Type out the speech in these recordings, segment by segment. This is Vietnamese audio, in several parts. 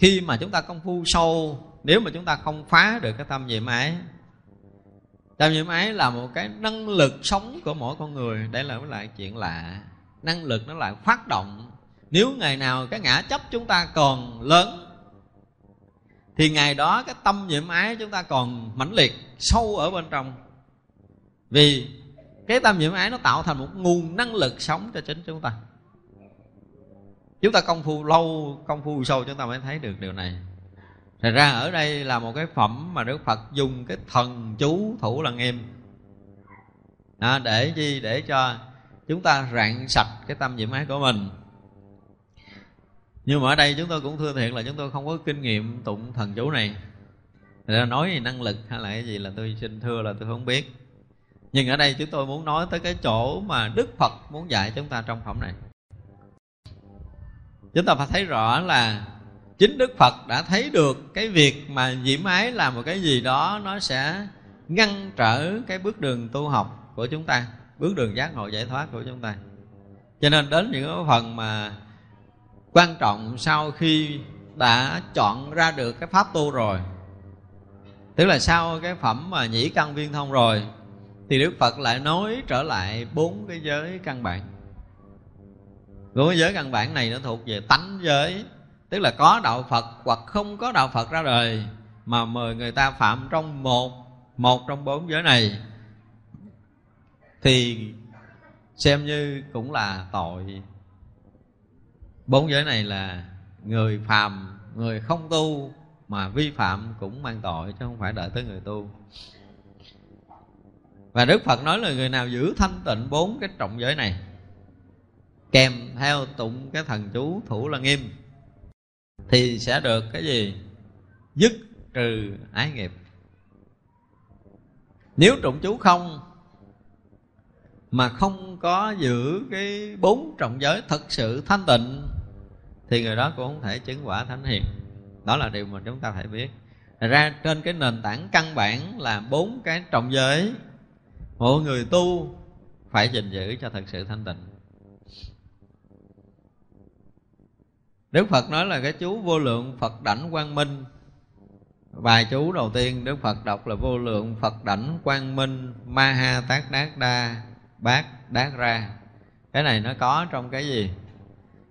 khi mà chúng ta công phu sâu, nếu mà chúng ta không phá được cái tâm nhiệm ái tâm nhiệm ái là một cái năng lực sống của mỗi con người. Đây là lại chuyện lạ. Năng lực nó lại phát động. Nếu ngày nào cái ngã chấp chúng ta còn lớn, thì ngày đó cái tâm nhiệm ái chúng ta còn mãnh liệt, sâu ở bên trong. Vì cái tâm nhiễm ái nó tạo thành một nguồn năng lực sống cho chính chúng ta chúng ta công phu lâu công phu sâu chúng ta mới thấy được điều này. Thật ra ở đây là một cái phẩm mà Đức Phật dùng cái thần chú thủ lăng nghiêm. À, Để chi? Để cho chúng ta rạng sạch cái tâm nhiễm ái của mình. Nhưng mà ở đây chúng tôi cũng thưa thiệt là chúng tôi không có kinh nghiệm tụng thần chú này. Thật nói gì năng lực hay là cái gì là tôi xin thưa là tôi không biết. Nhưng ở đây chúng tôi muốn nói tới cái chỗ mà Đức Phật muốn dạy chúng ta trong phẩm này. Chúng ta phải thấy rõ là chính đức phật đã thấy được cái việc mà nhiễm ái làm một cái gì đó, nó sẽ ngăn trở cái bước đường tu học của chúng ta, bước đường giác ngộ giải thoát của chúng ta. Cho nên đến những cái phần mà quan trọng sau khi đã chọn ra được cái pháp tu rồi, tức là sau cái phẩm mà nhĩ căn viên thông rồi, thì đức phật lại nói trở lại bốn cái giới căn bản bốn giới căn bản này nó thuộc về tánh giới. Tức là có đạo phật hoặc không có đạo phật ra đời, mà mời người ta phạm trong một một trong bốn giới này. Thì xem như cũng là tội. Bốn giới này là người phàm, người không tu, mà vi phạm cũng mang tội, chứ không phải đợi tới người tu. Và đức phật nói là người nào giữ thanh tịnh bốn cái trọng giới này kèm theo tụng cái thần chú thủ là nghiêm, thì sẽ được cái gì? Dứt trừ ái nghiệp. Nếu trụng chú không, mà không có giữ cái bốn trọng giới thật sự thanh tịnh, thì người đó cũng không thể chứng quả thánh hiền. Đó là điều mà chúng ta phải biết. Thật ra trên cái nền tảng căn bản là bốn cái trọng giới, mỗi người tu phải gìn giữ cho thật sự thanh tịnh. Đức Phật nói là cái chú vô lượng Phật đảnh quang minh. Bài chú đầu tiên Đức Phật đọc là vô lượng Phật đảnh quang minh Ma ha tát đát đa bát đát ra. Cái này nó có trong cái gì?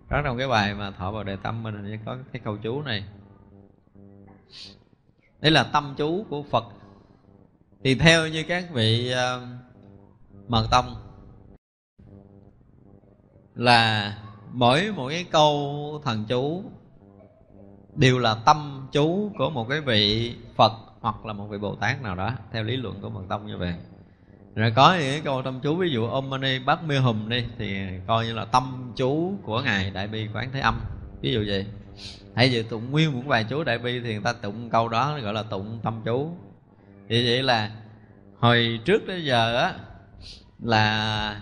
Có trong cái bài mà thọ vào đề tâm mình có cái câu chú này. Đây là tâm chú của Phật. Thì theo như các vị uh, mật tông Là mỗi một cái câu thần chú đều là tâm chú của một cái vị Phật hoặc là một vị Bồ Tát nào đó, theo lý luận của mật tông như vậy. Rồi có những cái câu tâm chú, ví dụ Om Mani Bát Mi Hùm đi, thì coi như là tâm chú của ngài Đại Bi Quán Thế Âm. Ví dụ gì hay vì tụng nguyên một bài chú Đại Bi thì người ta tụng câu đó, gọi là tụng tâm chú. Thì vậy là hồi trước tới giờ á, là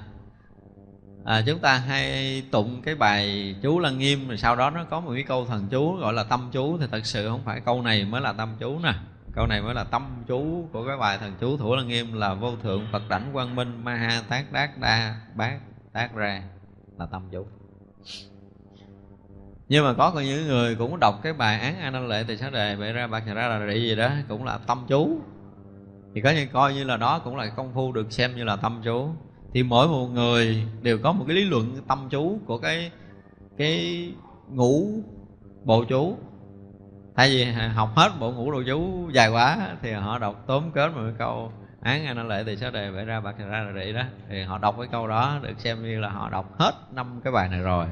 à, chúng ta hay tụng cái bài chú lăng nghiêm rồi sau đó nó có một cái câu thần chú gọi là tâm chú thì thật sự không phải câu này mới là tâm chú nè. Câu này mới là tâm chú của cái bài thần chú thủ lăng nghiêm là vô thượng phật đảnh quang minh ma ha tác đát đa bát tác ra là tâm chú. Nhưng mà có những người cũng đọc cái bài án an lệ thì sáng đề vậy ra bạc ra là gì đó cũng là tâm chú. Thì có như coi như là đó cũng là công phu được xem như là tâm chú thì mỗi một người đều có một cái lý luận tâm chú của cái cái ngũ bộ chú. Thay vì học hết bộ ngũ đồ chú dài quá, thì họ đọc tóm kết một câu, án anh lệ thì sẽ đề bể ra, bạc ra là vậy đó. Thì họ đọc cái câu đó, được xem như là họ đọc hết năm cái bài này rồi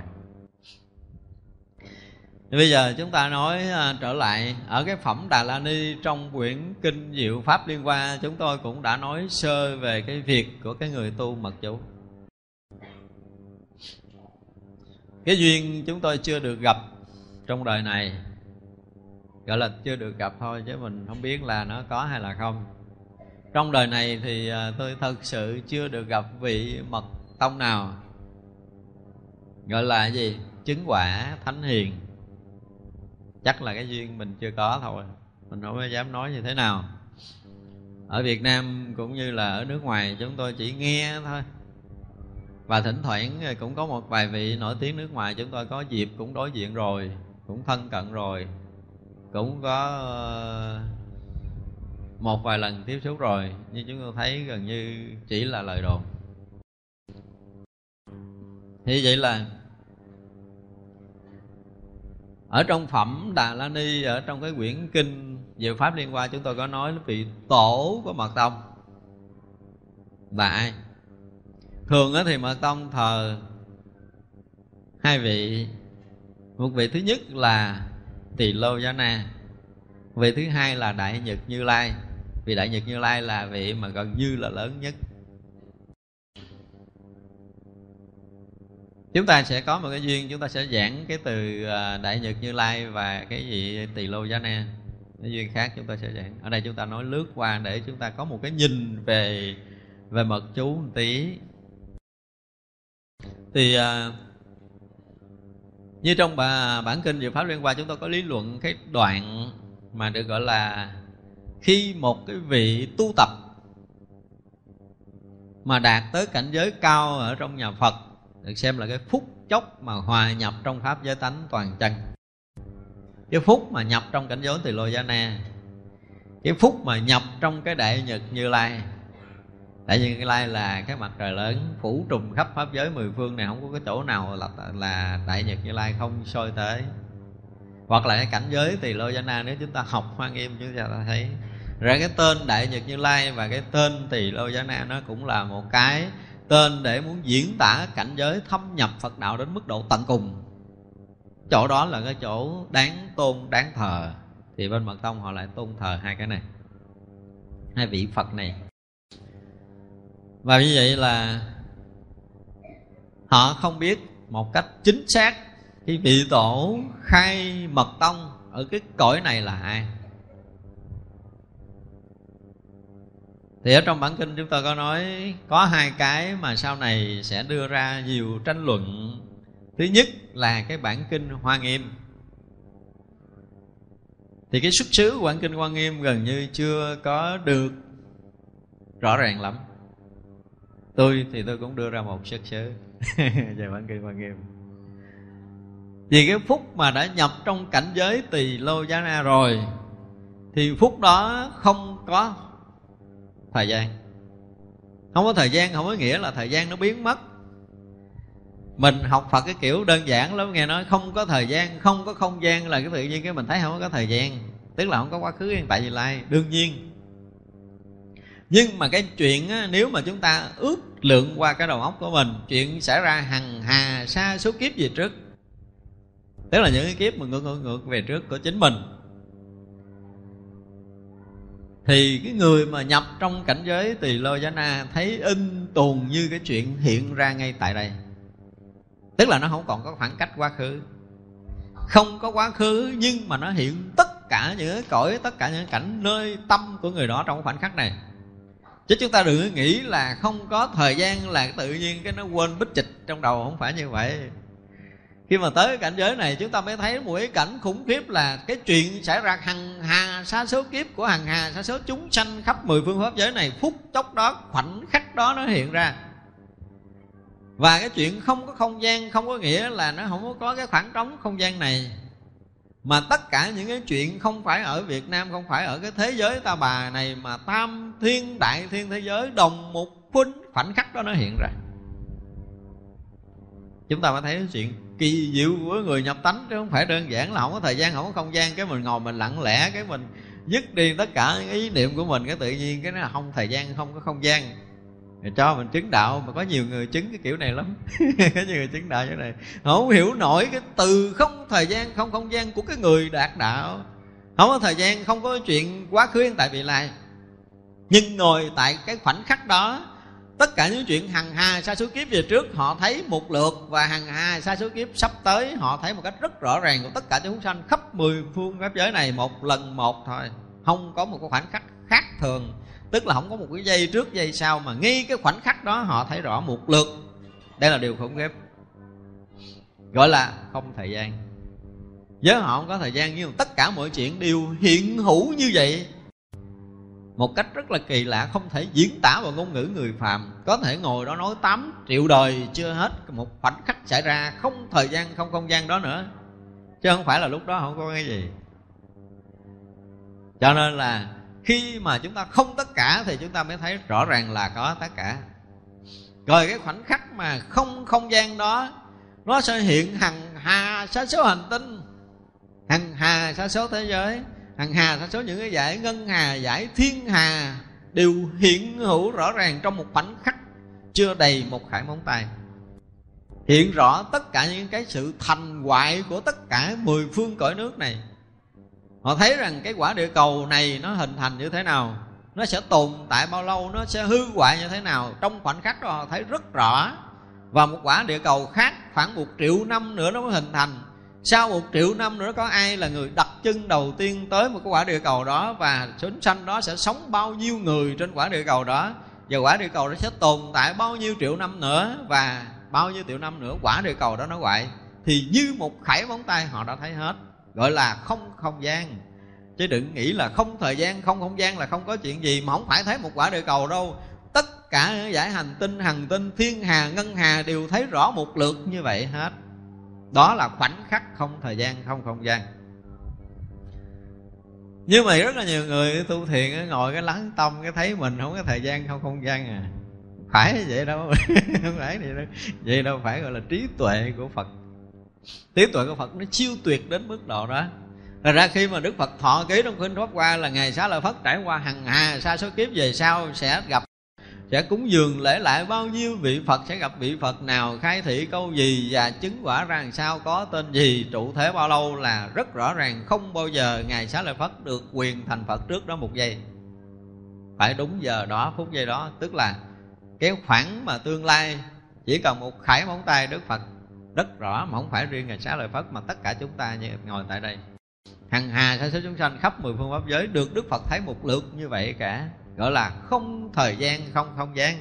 thì bây giờ chúng ta nói uh, trở lại ở cái phẩm Đà La Ni trong quyển kinh Diệu Pháp liên quan chúng tôi cũng đã nói sơ về cái việc của cái người tu mật chủ. Cái duyên chúng tôi chưa được gặp trong đời này gọi là chưa được gặp thôi chứ mình không biết là nó có hay là không. Trong đời này thì à, tôi thật sự chưa được gặp vị mật tông nào gọi là gì chứng quả thánh hiền chắc là cái duyên mình chưa có thôi. Mình không dám nói như thế nào. Ở Việt Nam cũng như là ở nước ngoài chúng tôi chỉ nghe thôi. Và thỉnh thoảng cũng có một vài vị nổi tiếng nước ngoài chúng tôi có dịp cũng đối diện rồi, cũng thân cận rồi. Cũng có ờ, một vài lần tiếp xúc rồi, nhưng chúng tôi thấy gần như chỉ là lời đồn. Thì vậy là ở trong phẩm Đà La Ni, ở trong cái quyển kinh về Pháp Liên Hoa, chúng tôi có nói vị tổ của Mật Tông. Là ai? Thường thì Mật Tông thờ hai vị. Một vị thứ nhất là Tỳ Lô Giá Na, vị thứ hai là Đại Nhật Như Lai. Vì Đại Nhật Như Lai là vị mà gần như là lớn nhất. Chúng ta sẽ có một cái duyên chúng ta sẽ giảng cái từ à, đại nhật như lai và cái gì tỳ lô giá na. Cái duyên khác chúng ta sẽ giảng. Ở đây chúng ta nói lướt qua để chúng ta có một cái nhìn về về mật chú một tí. Thì à, như trong bà, bản kinh Diệu Pháp Liên Hoa chúng tôi có lý luận cái đoạn mà được gọi là khi một cái vị tu tập mà đạt tới cảnh giới cao ở trong nhà Phật được xem là cái phút chốc mà hòa nhập trong pháp giới tánh toàn chân. Cái phút mà nhập trong cảnh giới từ lô gia na. Cái phút mà nhập trong cái đại nhật như lai. Đại nhật như lai là cái mặt trời lớn, phủ trùm khắp pháp giới, mười phương này không có cái chỗ nào là là đại nhật như lai không soi tới. Hoặc là cái cảnh giới tỳ lô gia na, nếu chúng ta học hoa nghiêm, chúng ta thấy. Ra cái tên đại nhật như lai và cái tên tỳ lô gia na nó cũng là một cái tên để muốn diễn tả cảnh giới thâm nhập Phật đạo đến mức độ tận cùng. Chỗ đó là cái chỗ đáng tôn, đáng thờ. Thì bên mật tông họ lại tôn thờ hai cái này, hai vị Phật này. Và như vậy là họ không biết một cách chính xác khi vị tổ khai mật tông ở cái cõi này là ai. Thì ở trong bản kinh chúng ta có nói, có hai cái mà sau này sẽ đưa ra nhiều tranh luận. Thứ nhất là cái bản kinh hoa nghiêm. Thì cái xuất xứ của bản kinh hoa nghiêm gần như chưa có được rõ ràng lắm. Tôi thì tôi cũng đưa ra một xuất xứ về bản kinh hoa nghiêm. Vì cái phúc mà đã nhập trong cảnh giới tỳ lô giá na rồi, thì phút đó không có thời gian. Không có thời gian không có nghĩa là thời gian nó biến mất. Mình học phật cái kiểu đơn giản lắm nghe nói không có thời gian không có không gian là cái tự nhiên cái mình thấy không có thời gian. Tức là không có quá khứ hiện tại vị lai đương nhiên. Nhưng mà cái chuyện á, nếu mà chúng ta ước lượng qua cái đầu óc của mình chuyện xảy ra hằng hà xa số kiếp về trước. Tức là những cái kiếp mà ngược ngược ngược về trước của chính mình thì cái người mà nhập trong cảnh giới tỳ lô giá na thấy in tồn như cái chuyện hiện ra ngay tại đây. Tức là nó không còn có khoảng cách quá khứ. Không có quá khứ, nhưng mà nó hiện tất cả những cái cõi, tất cả những cảnh nơi tâm của người đó trong khoảnh khắc này. Chứ chúng ta đừng nghĩ là không có thời gian là tự nhiên cái nó quên bích trịch trong đầu, không phải như vậy khi mà tới cảnh giới này, chúng ta mới thấy một cái cảnh khủng khiếp là cái chuyện xảy ra hằng hà sa số kiếp của hằng hà sa số chúng sanh khắp mười phương pháp giới này. Phút chốc đó, khoảnh khắc đó nó hiện ra. Và cái chuyện không có không gian, không có nghĩa là nó không có cái khoảng trống không gian này. Mà tất cả những cái chuyện không phải ở Việt Nam, không phải ở cái thế giới ta bà này, mà tam thiên, đại thiên thế giới, đồng một phút khoảnh khắc đó nó hiện ra chúng ta mới thấy cái chuyện kỳ diệu của người nhập tánh, chứ không phải đơn giản là không có thời gian, không có không gian. Cái mình ngồi mình lặng lẽ, cái mình dứt đi tất cả những ý niệm của mình, cái tự nhiên cái nó là không thời gian, không có không gian. Rồi cho mình chứng đạo, mà có nhiều người chứng cái kiểu này lắm. Có nhiều người chứng đạo như này. Không hiểu nổi cái từ không thời gian, không không gian của cái người đạt đạo. Không có thời gian, không có chuyện quá khứ hiện tại vị lai nhưng ngồi tại cái khoảnh khắc đó tất cả những chuyện hằng hà sa số kiếp về trước, họ thấy một lượt, và hằng hà sa số kiếp sắp tới, họ thấy một cách rất rõ ràng của tất cả chúng sanh khắp mười phương pháp giới này một lần một thôi. Không có một cái khoảnh khắc khác thường. Tức là không có một cái giây trước, giây sau, mà ngay cái khoảnh khắc đó họ thấy rõ một lượt. Đây là điều khủng khiếp. Gọi là không thời gian. Với họ không có thời gian, nhưng tất cả mọi chuyện đều hiện hữu như vậy một cách rất là kỳ lạ, không thể diễn tả bằng ngôn ngữ người phàm có thể ngồi đó nói 8 triệu đời, chưa hết một khoảnh khắc xảy ra. Không thời gian, không không gian đó nữa. Chứ không phải là lúc đó không có cái gì. Cho nên là khi mà chúng ta không tất cả thì chúng ta mới thấy rõ ràng là có tất cả. Rồi cái khoảnh khắc mà không không gian đó, nó sẽ hiện hằng hà sa số hành tinh. Hằng hà sa số thế giới hằng hà sa số những cái giải ngân hà, giải thiên hà đều hiện hữu rõ ràng trong một khoảnh khắc chưa đầy một khải móng tay. Hiện rõ tất cả những cái sự thành hoại của tất cả mười phương cõi nước này. Họ thấy rằng cái quả địa cầu này nó hình thành như thế nào, nó sẽ tồn tại bao lâu, nó sẽ hư hoại như thế nào. Trong khoảnh khắc đó họ thấy rất rõ. Và một quả địa cầu khác khoảng một triệu năm nữa nó mới hình thành sau một triệu năm nữa có ai là người đặt chân đầu tiên tới một cái quả địa cầu đó và chúng sanh đó sẽ sống bao nhiêu người trên quả địa cầu đó? Và quả địa cầu đó sẽ tồn tại bao nhiêu triệu năm nữa và bao nhiêu triệu năm nữa quả địa cầu đó nó vậy thì như một khải móng tay họ đã thấy hết, gọi là không không gian. Chứ đừng nghĩ là không thời gian, không không gian là không có chuyện gì, mà không phải thấy một quả địa cầu đâu. Tất cả giải hành tinh hành tinh, thiên hà, ngân hà đều thấy rõ một lượt như vậy hết đó là khoảnh khắc không thời gian, không không gian. Nhưng mà rất là nhiều người tu thiền ngồi cái lắng tâm, cái thấy mình không có thời gian, không không gian à. Phải vậy đâu, không phải vậy đâu. Vậy đâu phải gọi là trí tuệ của phật. Trí tuệ của phật nó siêu tuyệt đến mức độ đó. Thật ra khi mà Đức Phật thọ ký trong kinh Pháp qua là Ngày Xá Lợi Phất trải qua hằng hà, sa số kiếp về sau sẽ gặp sẽ cúng dường lễ lại bao nhiêu vị Phật, sẽ gặp vị Phật nào, khai thị câu gì và chứng quả ra làm sao, có tên gì, trụ thế bao lâu là rất rõ ràng, không bao giờ Ngài Xá Lợi Phất được quyền thành Phật trước đó một giây. Phải đúng giờ đó, phút giây đó, tức là cái khoảng mà tương lai, chỉ cần một khải móng tay Đức Phật, rất rõ mà không phải riêng Ngài Xá Lợi Phất mà tất cả chúng ta như ngồi tại đây. Hằng hà sa số chúng sanh khắp mười phương pháp giới được Đức Phật thấy một lượt như vậy cả gọi là không thời gian không không gian.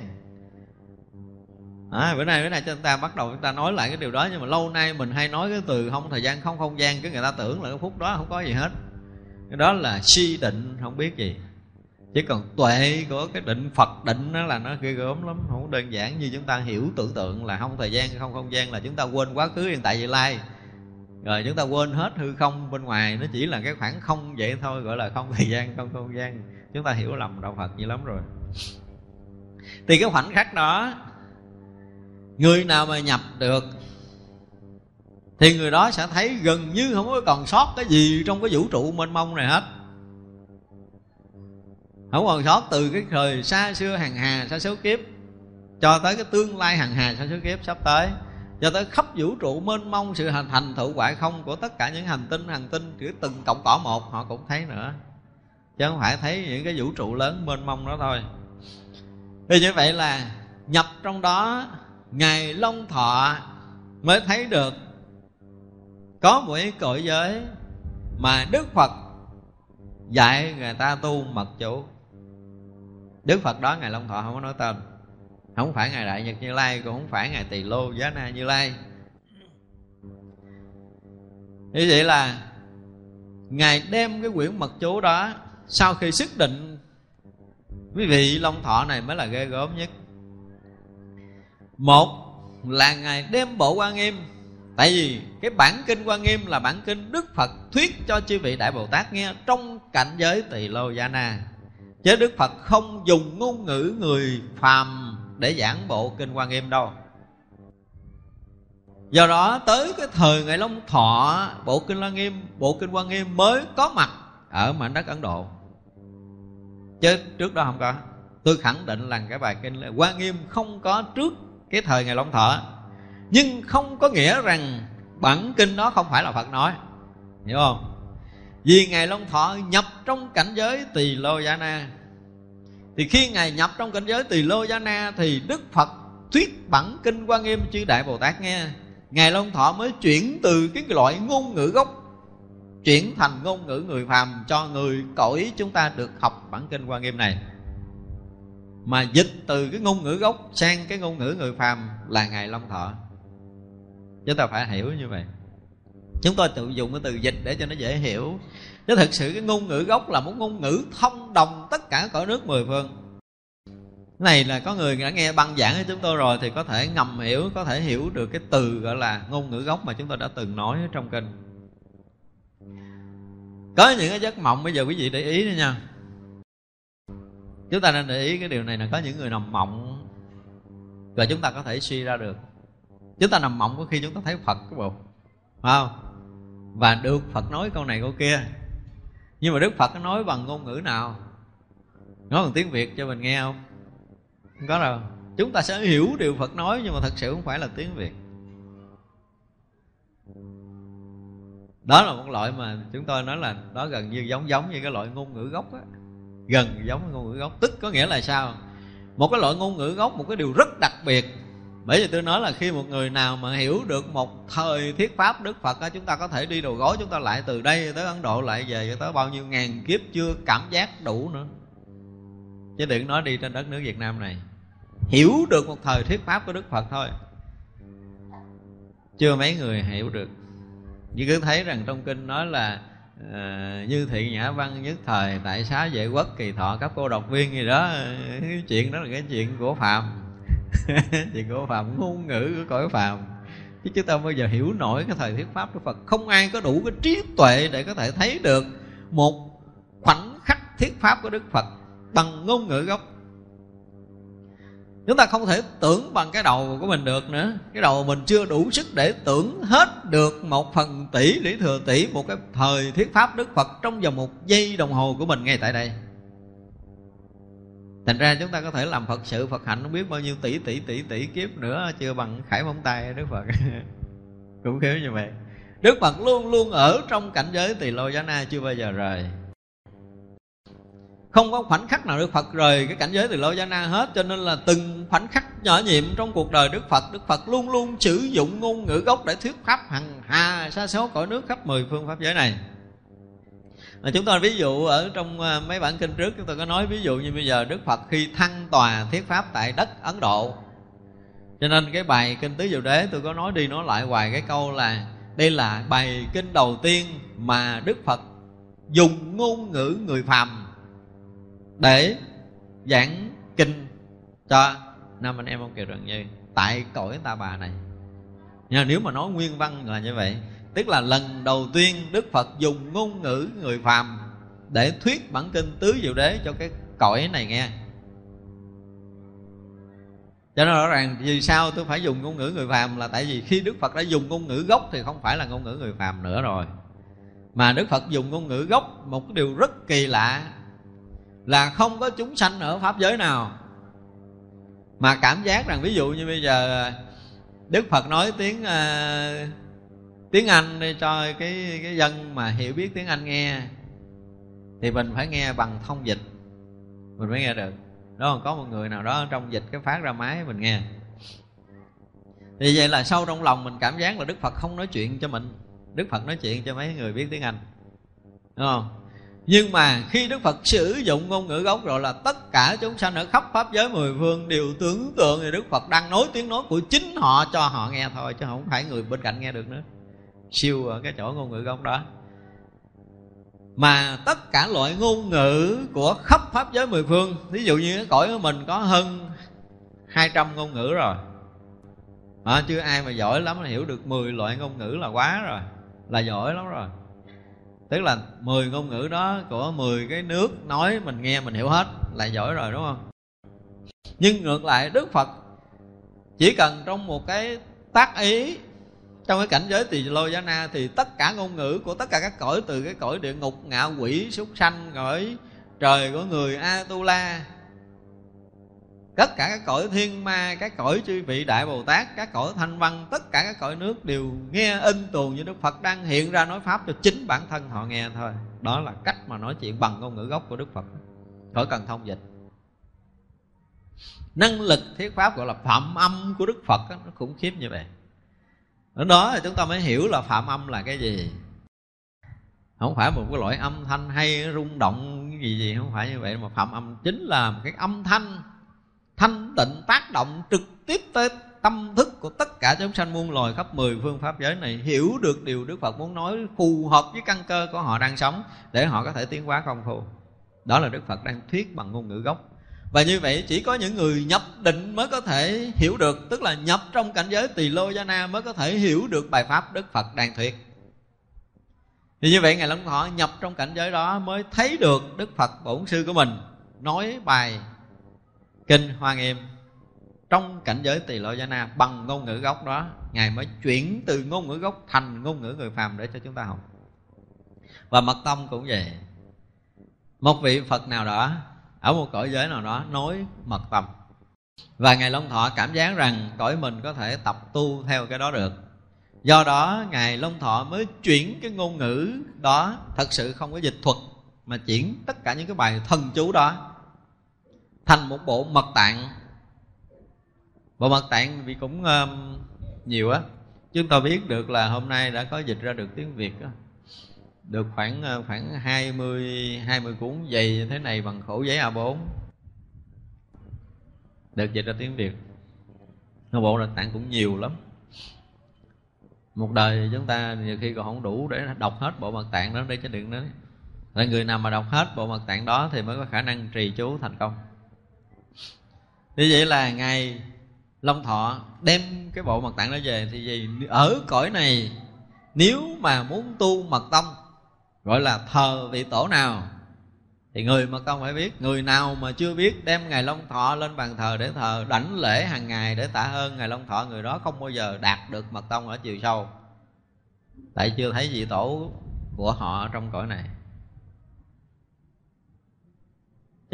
À, bữa nay bữa nay cho chúng ta bắt đầu chúng ta nói lại cái điều đó nhưng mà lâu nay mình hay nói cái từ không thời gian không không gian cái người ta tưởng là cái phút đó không có gì hết. Cái đó là si định không biết gì. Chỉ còn tuệ của cái định phật định đó là nó ghê gớm lắm không đơn giản như chúng ta hiểu tưởng tượng là không thời gian không không gian là chúng ta quên quá khứ hiện tại vị lai. Rồi chúng ta quên hết hư không bên ngoài nó chỉ là cái khoảng không vậy thôi gọi là không thời gian không không gian chúng ta hiểu lầm đạo phật như lắm rồi. Thì cái khoảnh khắc đó, người nào mà nhập được, thì người đó sẽ thấy gần như không có còn sót cái gì trong cái vũ trụ mênh mông này hết. Không còn sót từ cái thời xa xưa hàng hà, xa số kiếp, cho tới cái tương lai hàng hà, xa số kiếp sắp tới, cho tới khắp vũ trụ mênh mông sự hành thành thụ hoại không của tất cả những hành tinh hành tinh chỉ từng cộng cỏ một, họ cũng thấy nữa chứ không phải thấy những cái vũ trụ lớn mênh mông đó thôi. Thì như vậy là nhập trong đó ngày long thọ mới thấy được có một cái cõi giới mà đức phật dạy người ta tu mật chủ. Đức phật đó ngày long thọ không có nói tên. Không phải ngài đại nhật như lai, cũng không phải ngài tỳ lô giá na như lai. Như vậy là ngài đem cái quyển mật chú đó sau khi xác định, quý vị long thọ này mới là ghê gớm nhất. Một là ngài đem bộ quan nghiêm. Tại vì cái bản kinh quan nghiêm là bản kinh đức phật thuyết cho chư vị đại bồ tát nghe trong cảnh giới tỳ lô gia na. Chứ đức phật không dùng ngôn ngữ người phàm để giảng bộ kinh quan nghiêm đâu. Do đó, tới cái thời ngày long thọ, bộ kinh quan nghiêm, bộ kinh quan nghiêm mới có mặt ở mảnh đất ấn độ. Chứ trước đó không có. Tôi khẳng định là cái bài kinh quan nghiêm không có trước cái thời ngày long thọ. Nhưng không có nghĩa rằng bản kinh đó không phải là phật nói. Hiểu không? Vì ngài long thọ nhập trong cảnh giới tỳ lô gia na. Thì khi ngài nhập trong cảnh giới tỳ lô gia na thì đức phật thuyết bản kinh quan nghiêm chư đại bồ tát nghe. Ngài long thọ mới chuyển từ cái loại ngôn ngữ gốc chuyển thành ngôn ngữ người phàm cho người cõi chúng ta được học bản kinh quan nghiêm này. Mà dịch từ cái ngôn ngữ gốc sang cái ngôn ngữ người phàm là ngài long thọ. Chúng ta phải hiểu như vậy. Chúng tôi tự dùng cái từ dịch để cho nó dễ hiểu. Chứ thực sự cái ngôn ngữ gốc là một ngôn ngữ thông đồng tất cả cõi nước mười phương. Cái này là có người đã nghe băng giảng của chúng tôi rồi thì có thể ngầm hiểu, có thể hiểu được cái từ gọi là ngôn ngữ gốc mà chúng tôi đã từng nói trong kinh có những cái giấc mộng, bây giờ quý vị để ý nữa nha. Chúng ta nên để ý cái điều này là có những người nằm mộng và chúng ta có thể suy ra được. Chúng ta nằm mộng có khi chúng ta thấy phật cái bộ, phải không? Và được phật nói câu này câu kia. Nhưng mà đức phật nói bằng ngôn ngữ nào? Nói bằng tiếng việt cho mình nghe không? Không có đâu. Chúng ta sẽ hiểu điều phật nói nhưng mà thật sự không phải là tiếng việt. Đó là một loại mà chúng tôi nói là đó gần như giống giống như cái loại ngôn ngữ gốc á. Gần giống với ngôn ngữ gốc. Tức có nghĩa là sao? Một cái loại ngôn ngữ gốc, một cái điều rất đặc biệt. Bởi vì tôi nói là khi một người nào mà hiểu được một thời thiết pháp đức phật á, chúng ta có thể đi đầu gối, chúng ta lại từ đây tới ấn độ, lại về tới bao nhiêu ngàn kiếp chưa cảm giác đủ nữa. Chứ đừng nói đi trên đất nước việt nam này. Hiểu được một thời thuyết pháp của đức phật thôi. Chưa mấy người hiểu được như cứ thấy rằng trong kinh nói là à, như thiện nhã văn nhất thời tại xá vệ quốc kỳ thọ các cô độc viên gì đó cái chuyện đó là cái chuyện của phạm. Chuyện của phạm ngôn ngữ của cõi phạm. Chứ chúng ta bao giờ hiểu nổi cái thời thuyết pháp của phật. Không ai có đủ cái trí tuệ để có thể thấy được một khoảnh khắc thuyết pháp của đức phật bằng ngôn ngữ gốc chúng ta không thể tưởng bằng cái đầu của mình được nữa. Cái đầu mình chưa đủ sức để tưởng hết được một phần tỷ lý thừa tỷ, một cái thời thuyết pháp đức phật trong vòng một giây đồng hồ của mình ngay tại đây. Thành ra chúng ta có thể làm phật sự, phật hạnh, không biết bao nhiêu tỷ tỷ tỷ tỷ kiếp nữa, chưa bằng khải móng tay đức phật. Cũng khiếu như vậy. Đức phật luôn luôn ở trong cảnh giới tỳ lô giá na chưa bao giờ rời không có khoảnh khắc nào Đức Phật rời cái cảnh giới từ lô gia na hết, cho nên là từng khoảnh khắc nhỏ nhiệm trong cuộc đời Đức Phật Đức Phật luôn luôn sử dụng ngôn ngữ gốc để thuyết pháp hằng hà xa số cõi nước khắp mười phương pháp giới này. Mà chúng ta ví dụ ở trong à, mấy bản kinh trước, chúng ta có nói ví dụ như bây giờ Đức Phật khi thăng tòa thuyết pháp tại đất Ấn Độ. Cho nên cái bài kinh tứ diệu đế tôi có nói đi nói lại hoài cái câu là đây là bài kinh đầu tiên mà Đức Phật dùng ngôn ngữ người phàm để giảng kinh cho nam anh em ông kiều trần như tại cõi ta bà này. Nhưng nếu mà nói nguyên văn là như vậy, tức là lần đầu tiên đức phật dùng ngôn ngữ người phàm để thuyết bản kinh tứ diệu đế cho cái cõi này nghe. Cho nên rõ ràng vì sao tôi phải dùng ngôn ngữ người phàm là tại vì khi đức phật đã dùng ngôn ngữ gốc thì không phải là ngôn ngữ người phàm nữa rồi. Mà đức phật dùng ngôn ngữ gốc một cái điều rất kỳ lạ là không có chúng sanh ở pháp giới nào. Mà cảm giác rằng ví dụ như bây giờ đức phật nói tiếng uh, tiếng anh đi cho cái cái dân mà hiểu biết tiếng anh nghe thì mình phải nghe bằng thông dịch. Mình mới nghe được. Đó còn có một người nào đó trong dịch cái phát ra máy mình nghe. Thì vậy là sâu trong lòng mình cảm giác là đức phật không nói chuyện cho mình. Đức phật nói chuyện cho mấy người biết tiếng anh. Đúng không? Nhưng mà khi Đức Phật sử dụng ngôn ngữ gốc rồi là tất cả chúng sanh ở khắp pháp giới mười phương đều tưởng tượng thì Đức Phật đang nói tiếng nói của chính họ cho họ nghe thôi chứ không phải người bên cạnh nghe được nữa. Siêu ở cái chỗ ngôn ngữ gốc đó. Mà tất cả loại ngôn ngữ của khắp pháp giới mười phương ví dụ như cái cõi của mình có hơn 200 ngôn ngữ rồi. À, chưa ai mà giỏi lắm là hiểu được 10 loại ngôn ngữ là quá rồi là giỏi lắm rồi tức là 10 ngôn ngữ đó của 10 cái nước nói mình nghe mình hiểu hết là giỏi rồi, đúng không? Nhưng ngược lại, đức phật chỉ cần trong một cái tác ý, trong cái cảnh giới tỳ lô giá na thì tất cả ngôn ngữ của tất cả các cõi, từ cái cõi địa ngục, ngạ quỷ, súc sanh, cõi trời của người a tu la tất cả các cõi thiên ma các cõi chư vị đại bồ tát các cõi thanh văn tất cả các cõi nước đều nghe in tuồng như đức phật đang hiện ra nói pháp cho chính bản thân họ nghe thôi. Đó là cách mà nói chuyện bằng ngôn ngữ gốc của đức phật. Khỏi cần thông dịch. Năng lực thuyết pháp gọi là phạm âm của đức phật đó, nó khủng khiếp như vậy. Ở đó thì chúng ta mới hiểu là phạm âm là cái gì. Không phải một cái loại âm thanh hay rung động gì gì không phải như vậy mà phạm âm chính là một cái âm thanh thanh tịnh tác động trực tiếp tới tâm thức của tất cả chúng sanh muôn loài khắp mười phương pháp giới này, hiểu được điều Đức Phật muốn nói, phù hợp với căn cơ của họ đang sống để họ có thể tiến hóa công phu. Đó là Đức Phật đang thuyết bằng ngôn ngữ gốc. Và như vậy, chỉ có những người nhập định mới có thể hiểu được, Tức là nhập trong cảnh giới tỳ lô gia na mới có thể hiểu được bài pháp Đức Phật đang thuyết thì như vậy, ngài long thọ nhập trong cảnh giới đó mới thấy được đức phật bổn sư của mình nói bài kinh hoa nghiêm. Trong cảnh giới tỳ lô gia na bằng ngôn ngữ gốc đó, ngài mới chuyển từ ngôn ngữ gốc thành ngôn ngữ người phàm để cho chúng ta học. Và mật tông cũng vậy. Một vị phật nào đó, ở một cõi giới nào đó, nói mật tông. Và ngài long thọ cảm giác rằng cõi mình có thể tập tu theo cái đó được. Do đó, ngài long thọ mới chuyển cái ngôn ngữ đó, thật sự không có dịch thuật mà chuyển tất cả những cái bài thần chú đó thành một bộ mật tạng. Bộ mật tạng vì cũng um, nhiều á. Chúng ta biết được là hôm nay đã có dịch ra được tiếng việt á. Được khoảng khoảng 20 20 cuốn dày như thế này bằng khổ giấy A4 được dịch ra tiếng Việt. Nó bộ mật tạng cũng nhiều lắm. Một đời chúng ta nhiều khi còn không đủ để đọc hết bộ mật tạng đó để cho đừng nói. Là người nào mà đọc hết bộ mật tạng đó thì mới có khả năng trì chú thành công như vậy là ngài long thọ đem cái bộ mật tạng đó về thì gì ở cõi này nếu mà muốn tu mật tông, gọi là thờ vị tổ nào thì người mật tông phải biết, người nào mà chưa biết đem ngài long thọ lên bàn thờ để thờ, đảnh lễ hàng ngày để tạ ơn ngài long thọ, người đó không bao giờ đạt được mật tông ở chiều sâu. Tại chưa thấy vị tổ của họ trong cõi này.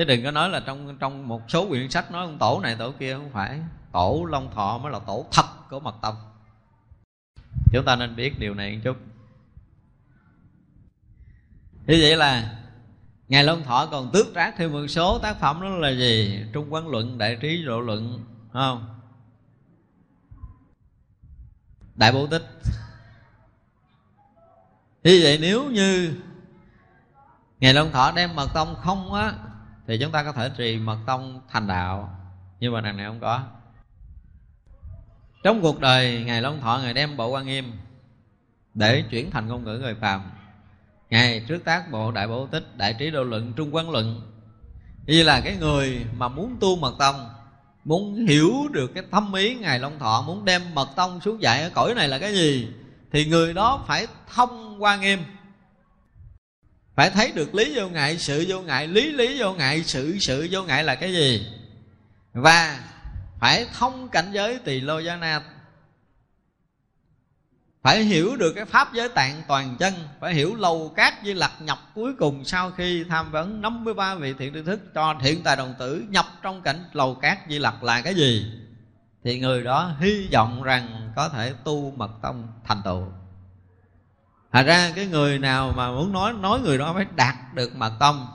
Chứ đừng có nói là trong trong một số quyển sách nói ông tổ này tổ kia không phải. Tổ long thọ mới là tổ thật của mật tông. Chúng ta nên biết điều này một chút. Như vậy là ngài long thọ còn tước trác thêm một số tác phẩm đó là gì? Trung quán luận, đại trí độ luận không? Đại bố tích. Như vậy nếu như ngài long thọ đem mật tông không á thì chúng ta có thể trì mật tông thành đạo. Nhưng mà đằng này không có. Trong cuộc đời, ngài long thọ, ngài đem bộ quan nghiêm để chuyển thành ngôn ngữ người phàm. Ngài trước tác bộ đại bổ tích, đại trí đô luận, trung quán luận. Như là cái người mà muốn tu mật tông, muốn hiểu được cái thâm ý ngài long thọ, muốn đem mật tông xuống dạy ở cõi này là cái gì, thì người đó phải thông qua nghiêm phải thấy được lý vô ngại, sự vô ngại, lý lý vô ngại, sự sự vô ngại là cái gì? Và phải thông cảnh giới tỳ lô gia na. Phải hiểu được cái pháp giới tạng toàn chân, phải hiểu lầu cát di lặc nhập cuối cùng sau khi tham vấn 53 vị thiện tri thức cho thiện tài đồng tử nhập trong cảnh lầu cát di lặc là cái gì? Thì người đó hy vọng rằng có thể tu mật tông thành tựu. Thật ra cái người nào mà muốn nói nói người đó phải đạt được mật tông.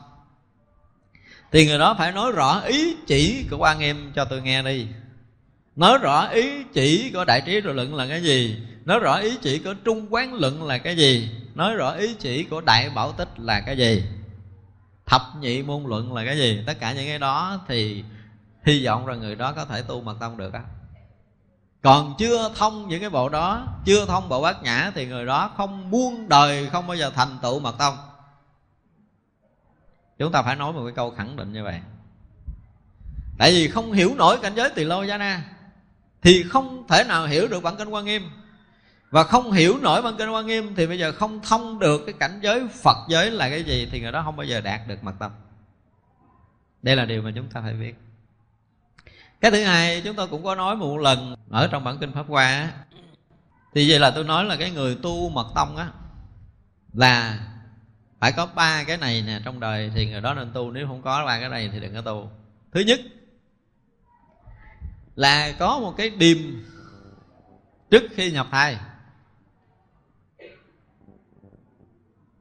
Thì người đó phải nói rõ ý chỉ của quan em cho tôi nghe đi. Nói rõ ý chỉ của đại trí rồi luận là cái gì? Nói rõ ý chỉ của trung quán luận là cái gì? Nói rõ ý chỉ của đại bảo tích là cái gì? Thập nhị môn luận là cái gì? Tất cả những cái đó thì hy vọng rằng người đó có thể tu mật tông được á còn chưa thông những cái bộ đó, chưa thông bộ bát nhã thì người đó không muôn đời không bao giờ thành tựu mật tông. Chúng ta phải nói một cái câu khẳng định như vậy. Tại vì không hiểu nổi cảnh giới tỳ lô gia na thì không thể nào hiểu được bản kinh quan nghiêm. Và không hiểu nổi bản kinh quan nghiêm thì bây giờ không thông được cái cảnh giới phật giới là cái gì thì người đó không bao giờ đạt được mật tâm đây là điều mà chúng ta phải biết cái thứ hai, chúng tôi cũng có nói một lần ở trong bản kinh pháp hoa thì vậy là tôi nói là cái người tu mật tông á, là phải có ba cái này nè trong đời thì người đó nên tu, nếu không có ba cái này thì đừng có tu. Thứ nhất là có một cái điềm trước khi nhập thai.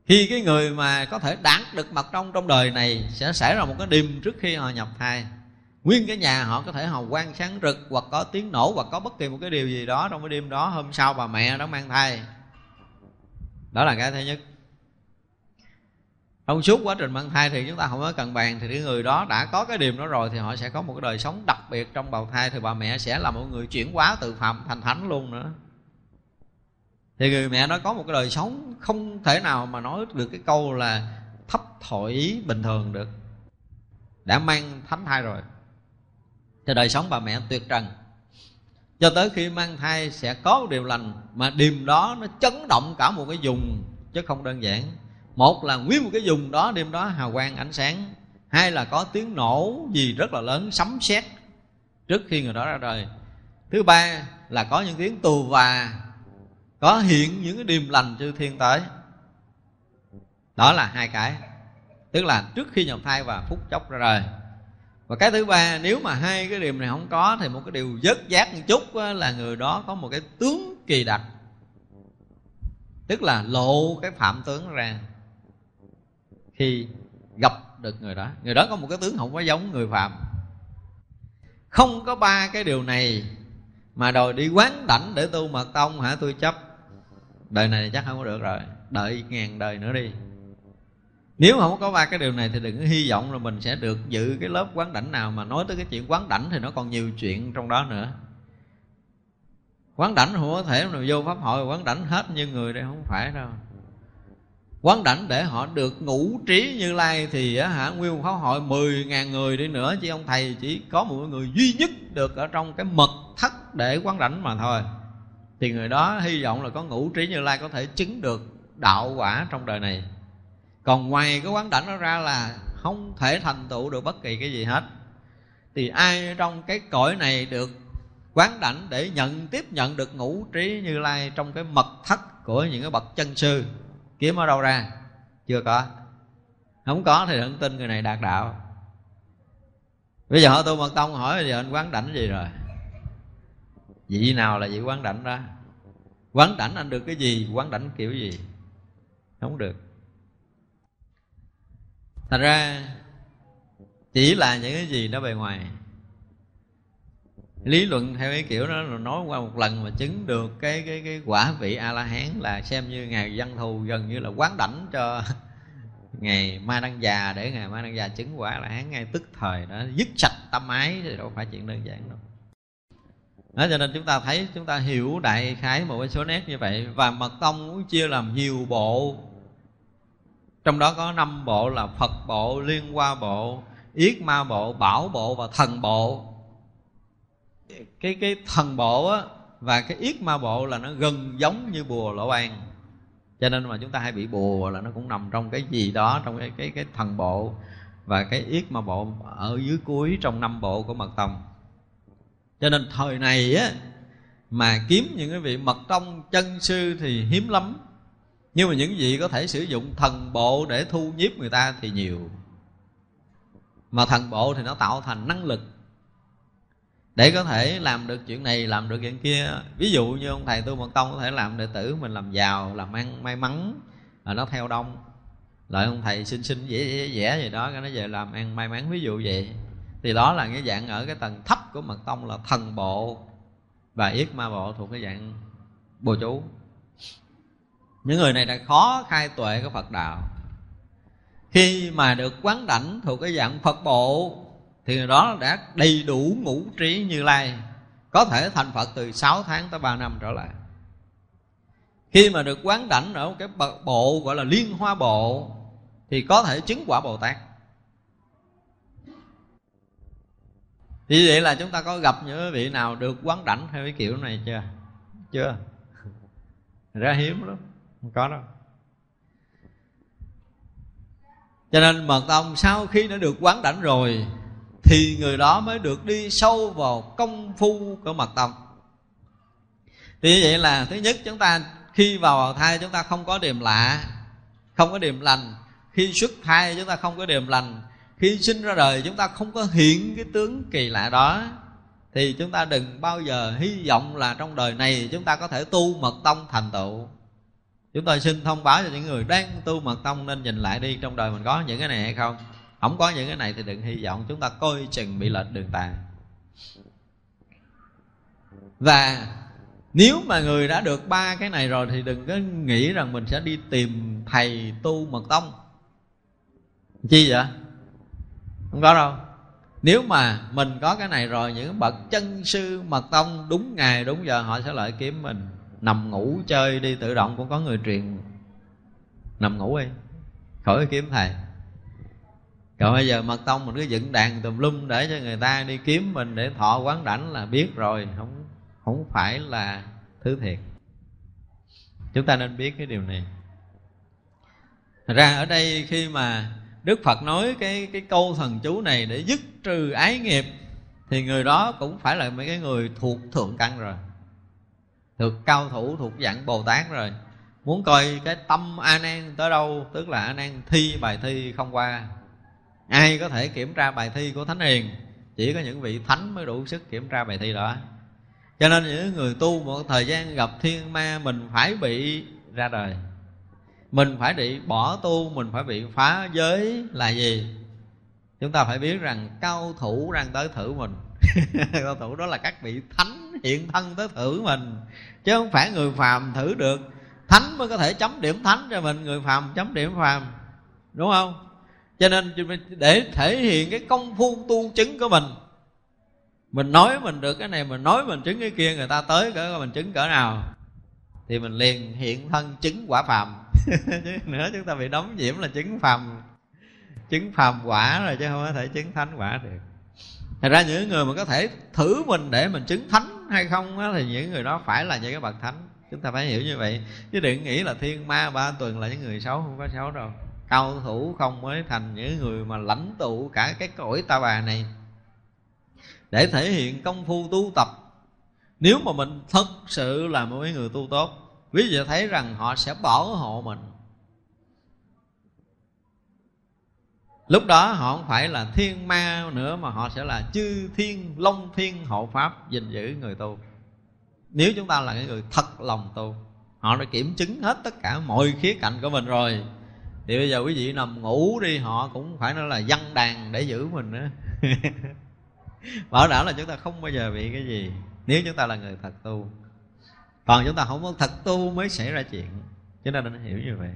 Khi cái người mà có thể đạt được mật trong trong đời này sẽ xảy ra một cái điềm trước khi họ nhập thai nguyên cái nhà họ có thể hào quang sáng rực hoặc có tiếng nổ hoặc có bất kỳ một cái điều gì đó trong cái đêm đó. Hôm sau bà mẹ đó mang thai. Đó là cái thứ nhất. Trong suốt quá trình mang thai thì chúng ta không có cần bàn, thì cái người đó đã có cái điểm đó rồi thì họ sẽ có một cái đời sống đặc biệt trong bào thai, thì bà mẹ sẽ là một người chuyển hóa từ phạm thành thánh luôn nữa. Thì người mẹ nó có một cái đời sống không thể nào mà nói được cái câu là thấp thổi bình thường được. Đã mang thánh thai rồi cho đời sống bà mẹ tuyệt trần. Cho tới khi mang thai sẽ có một điều lành, mà điềm đó nó chấn động cả một cái vùng, chứ không đơn giản. Một là nguyên một cái vùng đó, đêm đó hào quang, ánh sáng. Hai là có tiếng nổ gì rất là lớn, sấm sét trước khi người đó ra đời. Thứ ba là có những tiếng tù và có hiện những cái điềm lành chư thiên tới. Đó là hai cái. Tức là trước khi nhập thai và phút chốc ra đời và cái thứ ba, nếu mà hai cái điểm này không có thì một cái điều dứt giác một chút là người đó có một cái tướng kỳ đặc. Tức là lộ cái phạm tướng ra khi gặp được người đó. Người đó có một cái tướng không có giống người phạm không có ba cái điều này mà đòi đi quán đảnh để tu mật tông hả? Tôi chấp. Đời này chắc không có được rồi. Đợi ngàn đời nữa đi nếu không có ba cái điều này thì đừng có hy vọng là mình sẽ được dự cái lớp quán đảnh nào mà nói tới cái chuyện quán đảnh thì nó còn nhiều chuyện trong đó nữa. Quán đảnh không có thể nào vô pháp hội, quán đảnh hết như người đây không phải đâu. Quán đảnh để họ được ngủ trí như lai thì hả, nguyên pháp hội mười ngàn người đi nữa, chứ ông thầy chỉ có một người duy nhất được ở trong cái mật thất để quán đảnh mà thôi. Thì người đó hy vọng là có ngũ trí như lai có thể chứng được đạo quả trong đời này còn ngoài cái quán đảnh đó ra là không thể thành tựu được bất kỳ cái gì hết. Thì ai trong cái cõi này được quán đảnh để nhận, tiếp nhận được ngũ trí như lai trong cái mật thất của những cái bậc chân sư? Kiếm ở đâu ra? Chưa có. Không có thì đừng tin người này đạt đạo. Bây giờ họ tu mật tông hỏi, bây giờ anh quán đảnh gì rồi? Vị nào là vị quán đảnh đó? Quán đảnh anh được cái gì? Quán đảnh kiểu gì? Không được thành ra, chỉ là những cái gì đó bề ngoài. Lý luận theo cái kiểu đó là nói qua một lần mà chứng được cái cái cái quả vị a la hán là xem như ngài văn thù gần như là quán đảnh cho ngày ma đăng già, để ngày ma đăng già chứng quả là hán ngay tức thời đó, dứt sạch tâm ái thì đâu phải chuyện đơn giản đâu. Đó, cho nên chúng ta thấy, chúng ta hiểu đại khái một cái số nét như vậy. Và mật tông muốn chia làm nhiều bộ trong đó có năm bộ là phật bộ, liên hoa bộ, yết ma bộ, bảo bộ và thần bộ. Cái cái thần bộ á và cái yết ma bộ là nó gần giống như bùa lỗ ban cho nên mà chúng ta hay bị bùa là nó cũng nằm trong cái gì đó, trong cái cái cái thần bộ và cái yết ma bộ ở dưới cuối trong năm bộ của mật tông. Cho nên thời này á mà kiếm những cái vị mật tông chân sư thì hiếm lắm nhưng mà những vị có thể sử dụng thần bộ để thu nhiếp người ta thì nhiều. Mà thần bộ thì nó tạo thành năng lực. Để có thể làm được chuyện này, làm được chuyện kia, ví dụ như ông thầy tu mật tông có thể làm đệ tử mình làm giàu, làm ăn may mắn là nó theo đông. Lại ông thầy xin xin dễ dễ gì đó, cái nó về làm ăn may mắn, ví dụ vậy. Thì đó là cái dạng ở cái tầng thấp của mật tông là thần bộ. Và yết ma bộ thuộc cái dạng bồ chú những người này đã khó khai tuệ cái phật đạo. Khi mà được quán đảnh thuộc cái dạng phật bộ, thì người đó đã đầy đủ ngũ trí như lai. Có thể thành phật từ 6 tháng tới 3 năm trở lại. Khi mà được quán đảnh ở cái bộ, gọi là liên hoa bộ, thì có thể chứng quả bồ tát. Thì vậy là chúng ta có gặp những vị nào được quán đảnh theo cái kiểu này chưa? Chưa. Ra hiếm lắm không có đâu. Cho nên mật tông sau khi đã được quán đảnh rồi, thì người đó mới được đi sâu vào công phu của mật tông thì như vậy là thứ nhất, chúng ta khi vào thai chúng ta không có điểm lạ, không có điểm lành. Khi xuất thai chúng ta không có điểm lành. Khi sinh ra đời chúng ta không có hiện cái tướng kỳ lạ đó. Thì chúng ta đừng bao giờ hy vọng là trong đời này chúng ta có thể tu mật tông thành tựu chúng tôi xin thông báo cho những người đang tu mật tông nên nhìn lại đi, trong đời mình có những cái này hay không? Không có những cái này thì đừng hy vọng chúng ta coi chừng bị lệch đường tà và nếu mà người đã được ba cái này rồi thì đừng có nghĩ rằng mình sẽ đi tìm thầy tu mật tông. Chi vậy? Không có đâu. Nếu mà mình có cái này rồi, những bậc chân sư mật tông đúng ngày, đúng giờ họ sẽ lại kiếm mình nằm ngủ chơi đi, tự động cũng có người truyền. Nằm ngủ đi, khỏi kiếm thầy. Còn bây giờ mật tông mình cứ dựng đàn tùm lum để cho người ta đi kiếm mình để thọ quán đảnh là biết rồi, không không phải là thứ thiệt. Chúng ta nên biết cái điều này. Thật ra ở đây khi mà Đức Phật nói cái cái câu thần chú này để dứt trừ ái nghiệp, thì người đó cũng phải là mấy cái người thuộc thượng căn rồi được cao thủ thuộc dạng bồ tát rồi. Muốn coi cái tâm a nan tới đâu, tức là a nan thi bài thi không qua. Ai có thể kiểm tra bài thi của thánh hiền, chỉ có những vị thánh mới đủ sức kiểm tra bài thi đó. Cho nên những người tu một thời gian gặp thiên ma, mình phải bị ra đời. Mình phải bị bỏ tu, mình phải bị phá giới là gì? Chúng ta phải biết rằng cao thủ đang tới thử mình. Cao thủ đó là các vị thánh hiện thân tới thử mình. Chứ không phải người phàm thử được. Thánh mới có thể chấm điểm thánh cho mình, người phàm chấm điểm phàm. Đúng không? Cho nên để thể hiện cái công phu tu chứng của mình. Mình nói mình được cái này, mình nói mình chứng cái kia, người ta tới cỡ mình chứng cỡ nào? Thì mình liền hiện thân chứng quả phàm. Chứ nữa chúng ta bị đóng nhiễm là chứng phàm. Chứng phàm quả rồi chứ không có thể chứng thánh quả được. Thật ra những người mà có thể thử mình để mình chứng thánh hay không á, Thì những người đó phải là những cái bậc thánh. Chúng ta phải hiểu như vậy. Chứ đừng nghĩ là thiên ma ba tuần là những người xấu Không có xấu đâu. Cao thủ không mới thành những người mà lãnh tụ cả cái cõi ta bà này. Để thể hiện công phu tu tập. Nếu mà mình thật sự là một người tu tốt Quý vị thấy rằng họ sẽ bảo hộ mình. Lúc đó họ không phải là thiên ma nữa mà họ sẽ là chư thiên, long thiên, hộ pháp, gìn giữ người tu. Nếu chúng ta là cái người thật lòng tu, họ đã kiểm chứng hết tất cả mọi khía cạnh của mình rồi. Thì bây giờ quý vị nằm ngủ đi, họ cũng phải nói là văn đàn để giữ mình nữa bảo đảm là chúng ta không bao giờ bị cái gì. Nếu chúng ta là người thật tu, còn chúng ta không có thật tu mới xảy ra chuyện. Cho nên nên hiểu như vậy.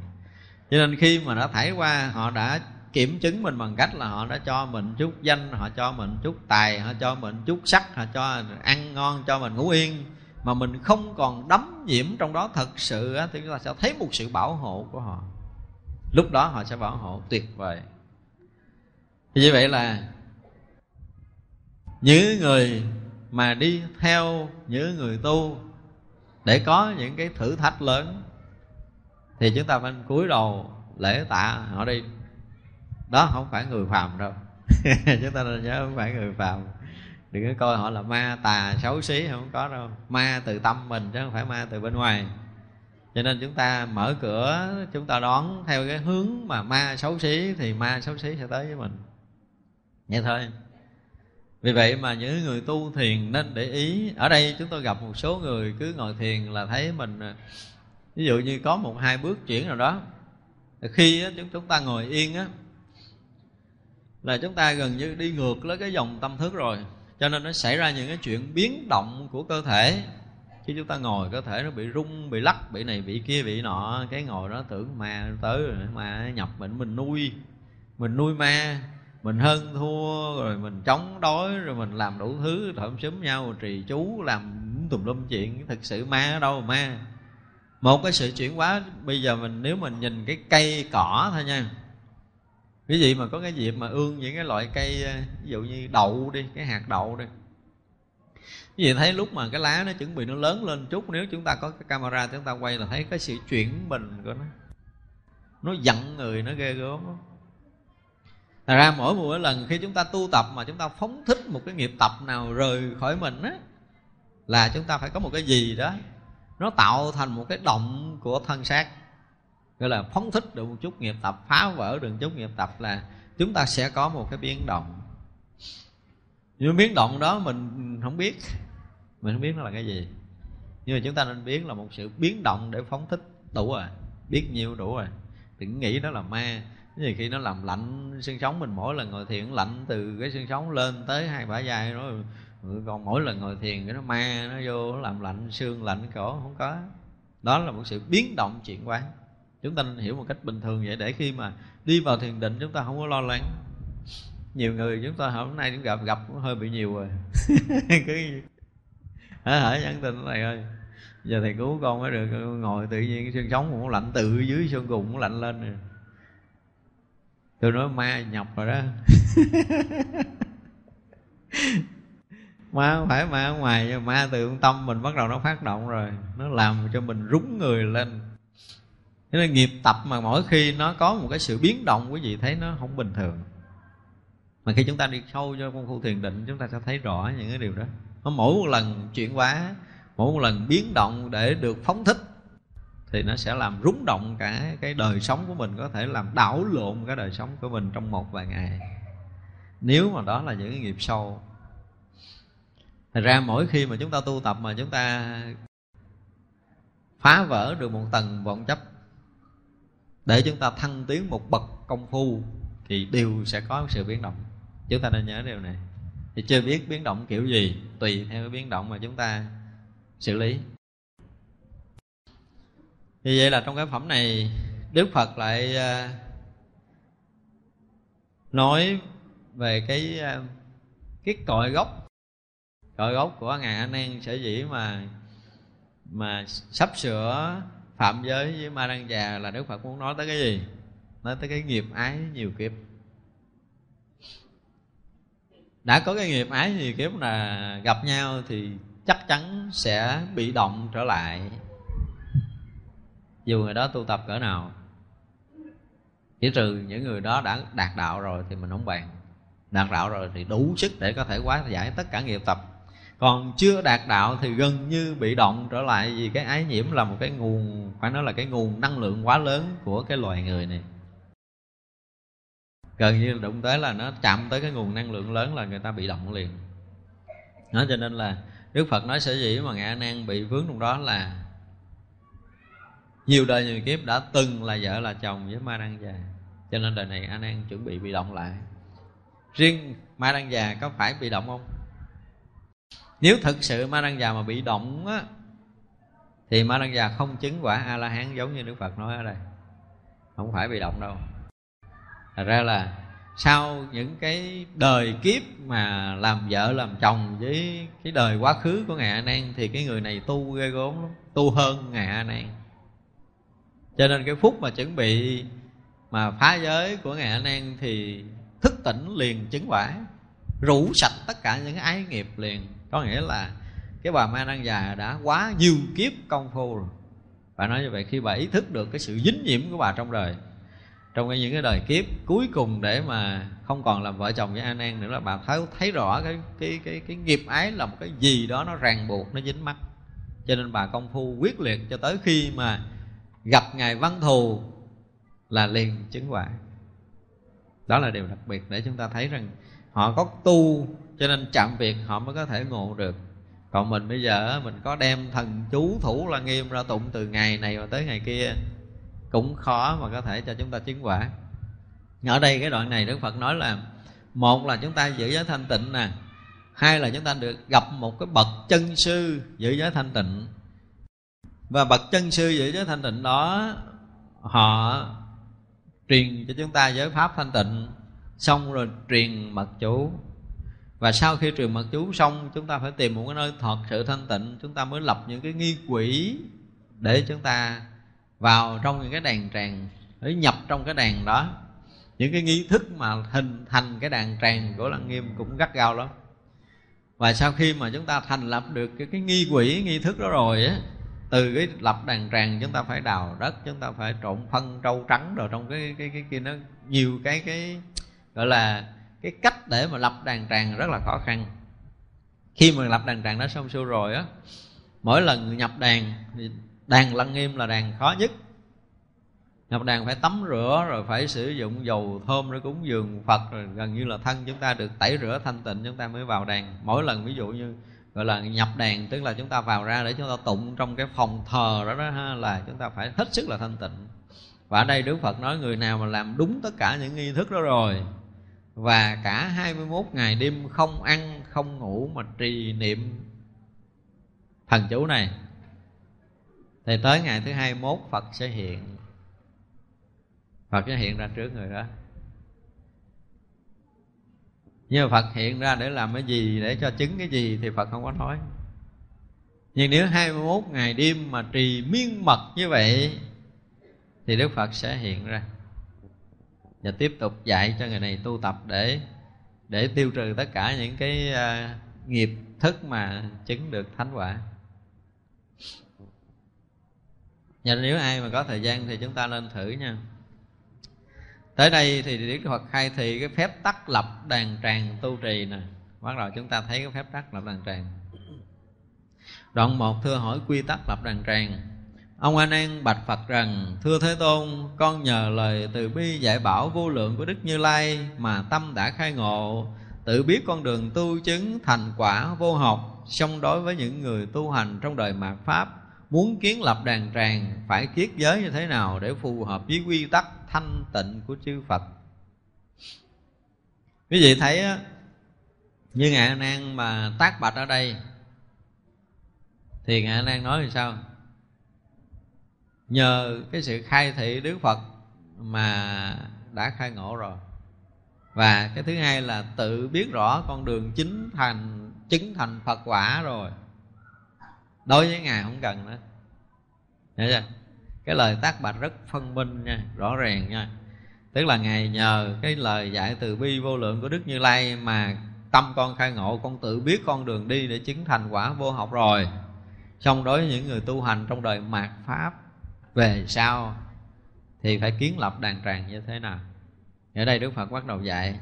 Cho nên khi mà đã thải qua, họ đã kiểm chứng mình bằng cách là họ đã cho mình chút danh, họ cho mình chút tài, họ cho mình chút sắc, họ cho ăn ngon, cho mình ngủ yên. Mà mình không còn đắm nhiễm trong đó thật sự thì chúng ta sẽ thấy một sự bảo hộ của họ. Lúc đó họ sẽ bảo hộ tuyệt vời. Thì như vậy là những người mà đi theo những người tu, để có những cái thử thách lớn, thì chúng ta phải cúi đầu lễ tạ họ đi đó, không phải người phàm đâu. Chúng ta nên nhớ không phải người phàm. Đừng có coi họ là ma tà xấu xí, không có đâu. Ma từ tâm mình chứ không phải ma từ bên ngoài. Cho nên chúng ta mở cửa, chúng ta đón theo cái hướng mà ma xấu xí thì ma xấu xí sẽ tới với mình. Vậy thôi. Vì vậy mà những người tu thiền nên để ý. Ở đây chúng tôi gặp một số người cứ ngồi thiền là thấy mình, ví dụ như có một hai bước chuyển nào đó. Khi chúng ta ngồi yên á là chúng ta gần như đi ngược lấy cái dòng tâm thức rồi. Cho nên nó xảy ra những cái chuyện biến động của cơ thể. Khi chúng ta ngồi, cơ thể nó bị rung, bị lắc, bị này, bị kia, bị nọ. Cái ngồi đó tưởng ma tới rồi, ma nhập mình mình nuôi. Mình nuôi ma, mình hơn thua, rồi mình chống đối, rồi mình làm đủ thứ, thẩm xúm nhau, trì chú, làm tùm lum chuyện. Thực sự ma ở đâu mà? Ma một cái sự chuyển hóa, bây giờ mình, nếu mình nhìn cái cây cỏ thôi nha quý vị mà có cái dịp mà ương những cái loại cây ờ, ví dụ như đậu đi, cái hạt đậu đi. Quý vị thấy lúc mà cái lá nó chuẩn bị nó lớn lên chút, nếu chúng ta có cái camera chúng ta quay là thấy cái sự chuyển mình của nó. Nó giận người, nó ghê gớm lắm. Thật ra mỗi một lần khi chúng ta tu tập mà chúng ta phóng thích một cái nghiệp tập nào rời khỏi mình á, Là chúng ta phải có một cái gì đó, Nó tạo thành một cái động của thân xác gọi là phóng thích được một chút nghiệp tập, phá vỡ được một chút nghiệp tập là chúng ta sẽ có một cái biến động. Nhưng biến động đó mình không biết, mình không biết nó là cái gì. Nhưng mà chúng ta nên biết là một sự biến động để phóng thích đủ rồi, biết nhiều đủ rồi. Đừng nghĩ đó là ma. Nhiều khi nó làm lạnh xương sống mình, mỗi lần ngồi thiền lạnh từ cái xương sống lên tới hai bả vai nó còn mỗi lần ngồi thiền cái nó ma, nó vô, nó làm lạnh xương lạnh cổ, không có. Đó là một sự biến động chuyển hóa chúng ta hiểu một cách bình thường vậy để khi mà đi vào thiền định chúng ta không có lo lắng. Nhiều người chúng ta hôm nay cũng gặp gặp cũng hơi bị nhiều rồi. Cứ hả hả nhắn tin này ơi. Giờ thầy cứu con mới được ngồi tự nhiên cái xương sống cũng lạnh từ dưới xương cùng cũng lạnh lên rồi. Tôi nói ma nhập rồi đó. Ma không phải ma ở ngoài ma từ tâm mình bắt đầu nó phát động rồi. Nó làm cho mình rúng người lên Thế nên nghiệp tập mà mỗi khi nó có một cái sự biến động, quý vị thấy nó không bình thường. Mà khi chúng ta đi sâu cho công phu thiền định, chúng ta sẽ thấy rõ những cái điều đó. Nó mỗi một lần chuyển hóa, mỗi một lần biến động để được phóng thích, thì nó sẽ làm rúng động cả cái đời sống của mình, có thể làm đảo lộn cái đời sống của mình trong một vài ngày. Nếu mà đó là những cái nghiệp sâu Thật ra mỗi khi mà chúng ta tu tập mà chúng ta phá vỡ được một tầng vọng chấp để chúng ta thăng tiến một bậc công phu thì đều sẽ có sự biến động. Chúng ta nên nhớ điều này. Thì chưa biết biến động kiểu gì, tùy theo cái biến động mà chúng ta xử lý. Như vậy là trong cái phẩm này, đức phật lại à, nói về cái à, cái cội gốc. Cội gốc của ngài anh nan sở dĩ mà mà sắp sửa phạm giới với ma đăng già là đức phật muốn nói tới cái gì? Nói tới cái nghiệp ái nhiều kiếp. Đã có cái nghiệp ái nhiều kiếp là gặp nhau thì chắc chắn sẽ bị động trở lại. Dù người đó tu tập cỡ nào. Chỉ trừ những người đó đã đạt đạo rồi thì mình không bàn. Đạt đạo rồi thì đủ sức để có thể hóa giải tất cả nghiệp tập còn chưa đạt đạo thì gần như bị động trở lại vì cái ái nhiễm là một cái nguồn, phải nói là cái nguồn năng lượng quá lớn của cái loài người này. Gần như đụng tới là nó chạm tới cái nguồn năng lượng lớn là người ta bị động liền. Nó cho nên là đức phật nói sở dĩ mà ngài a nan bị vướng trong đó là nhiều đời nhiều kiếp đã từng là vợ là chồng với ma đăng già, cho nên đời này a nan chuẩn bị bị động lại. Riêng ma đăng già có phải bị động không? Nếu thực sự ma đăng già mà bị động á, thì ma đăng già không chứng quả a la hán giống như đức phật nói ở đây. Không phải bị động đâu. Thật ra là sau những cái đời kiếp mà làm vợ làm chồng với cái đời quá khứ của ngài a nan thì cái người này tu ghê gốm lắm, tu hơn ngài a nan. Cho nên cái phút mà chuẩn bị mà phá giới của ngài a nan thì thức tỉnh liền chứng quả, rủ sạch tất cả những ái nghiệp liền có nghĩa là cái bà ma năng già đã quá nhiều kiếp công phu rồi. Bà nói như vậy khi bà ý thức được cái sự dính nhiễm của bà trong đời. Trong những cái đời kiếp cuối cùng để mà không còn làm vợ chồng với an an nữa là bà thấy thấy rõ cái cái cái cái nghiệp ái là một cái gì đó nó ràng buộc, nó dính mắt cho nên bà công phu quyết liệt cho tới khi mà gặp ngài văn thù là liền chứng quả. Đó là điều đặc biệt để chúng ta thấy rằng họ có tu cho nên chạm việc họ mới có thể ngộ được. Còn mình bây giờ mình có đem thần chú thủ là nghiêm ra tụng từ ngày này mà tới ngày kia, cũng khó mà có thể cho chúng ta chứng quả. Ở đây cái đoạn này đức phật nói là, một là chúng ta giữ giới thanh tịnh nè, hai là chúng ta được gặp một cái bậc chân sư giữ giới thanh tịnh. Và bậc chân sư giữ giới thanh tịnh đó, họ truyền cho chúng ta giới pháp thanh tịnh, xong rồi truyền mật chú và sau khi truyền mật chú xong chúng ta phải tìm một cái nơi thật sự thanh tịnh. Chúng ta mới lập những cái nghi quỷ để chúng ta vào trong những cái đàn tràng để nhập trong cái đàn đó. Những cái nghi thức mà hình thành cái đàn tràng của lăng nghiêm cũng gắt gao lắm. Và sau khi mà chúng ta thành lập được cái, cái nghi quỷ nghi thức đó rồi á từ cái lập đàn tràng chúng ta phải đào đất chúng ta phải trộn phân trâu trắng rồi trong cái cái cái kia nó nhiều cái cái gọi là cái cách để mà lập đàn tràng rất là khó khăn. Khi mà lập đàn tràng đã xong xuôi rồi á mỗi lần nhập đàn thì đàn lăng nghiêm là đàn khó nhất. Nhập đàn phải tắm rửa rồi phải sử dụng dầu thơm để cúng dường phật rồi gần như là thân chúng ta được tẩy rửa thanh tịnh chúng ta mới vào đàn. Mỗi lần ví dụ như gọi là nhập đàn tức là chúng ta vào ra để chúng ta tụng trong cái phòng thờ đó đó ha, là chúng ta phải hết sức là thanh tịnh. Và ở đây Đức Phật nói người nào mà làm đúng tất cả những nghi thức đó rồi và cả 21 ngày đêm không ăn, không ngủ mà trì niệm thần chú này. Thì tới ngày thứ 21 Phật sẽ hiện. Phật sẽ hiện ra trước người đó. Nhưng mà Phật hiện ra để làm cái gì? Để cho chứng cái gì thì Phật không có nói. Nhưng nếu 21 ngày đêm mà trì miên mật như vậy Thì Đức Phật sẽ hiện ra. Và tiếp tục dạy cho người này tu tập để Để tiêu trừ tất cả những cái uh, nghiệp thức mà chứng được thánh quả. Và nếu ai mà có thời gian thì chúng ta nên thử nha. Tới đây thì đức phật khai thị cái phép tắc lập đàn tràng tu trì nè. Bắt đầu chúng ta thấy cái phép tắc lập đàn tràng. Đoạn một thưa hỏi quy tắc lập đàn tràng ông a nan bạch phật rằng thưa thế tôn con nhờ lời từ bi dạy bảo vô lượng của đức như lai mà tâm đã khai ngộ. Tự biết con đường tu chứng thành quả vô học song đối với những người tu hành trong đời mạt pháp muốn kiến lập đàn tràng phải kiết giới như thế nào để phù hợp với quy tắc thanh tịnh của chư Phật? Quý vị thấy á, như ngài nan mà tác bạch ở đây thì ngài nan nói thì sao? Nhờ cái sự khai thị đức phật mà đã khai ngộ rồi. Và cái thứ hai là tự biết rõ con đường chính thành, chứng thành phật quả rồi. Đối với ngài không cần nữa. Hiểu chưa? Cái lời tác bạch rất phân minh nha, rõ ràng nha. Tức là ngài nhờ cái lời dạy từ bi vô lượng của đức như lai mà tâm con khai ngộ, con tự biết con đường đi để chứng thành quả vô học rồi. Xong đối với những người tu hành trong đời mạt pháp về sau thì phải kiến lập đàn tràng như thế nào? Ở đây đức phật bắt đầu dạy.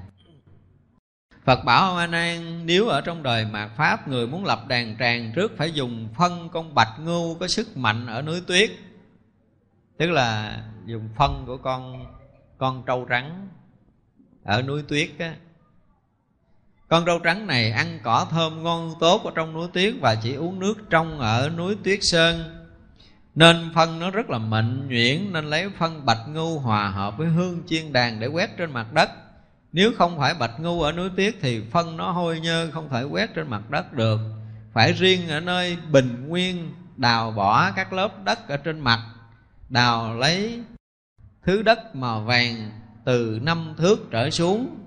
Phật bảo ông A Nan nếu ở trong đời mạt pháp người muốn lập đàn tràng trước phải dùng phân con bạch ngưu có sức mạnh ở núi tuyết. Tức là dùng phân của con con trâu trắng ở núi tuyết á. Con trâu trắng này ăn cỏ thơm ngon tốt ở trong núi tuyết và chỉ uống nước trong ở núi tuyết sơn nên phân nó rất là mịn nhuyễn, nên lấy phân bạch ngu hòa hợp với hương chiên đàn để quét trên mặt đất. Nếu không phải bạch ngu ở núi tiết thì phân nó hôi nhơ, không thể quét trên mặt đất được. Phải riêng ở nơi bình nguyên, đào bỏ các lớp đất ở trên mặt, đào lấy thứ đất màu vàng từ năm thước trở xuống,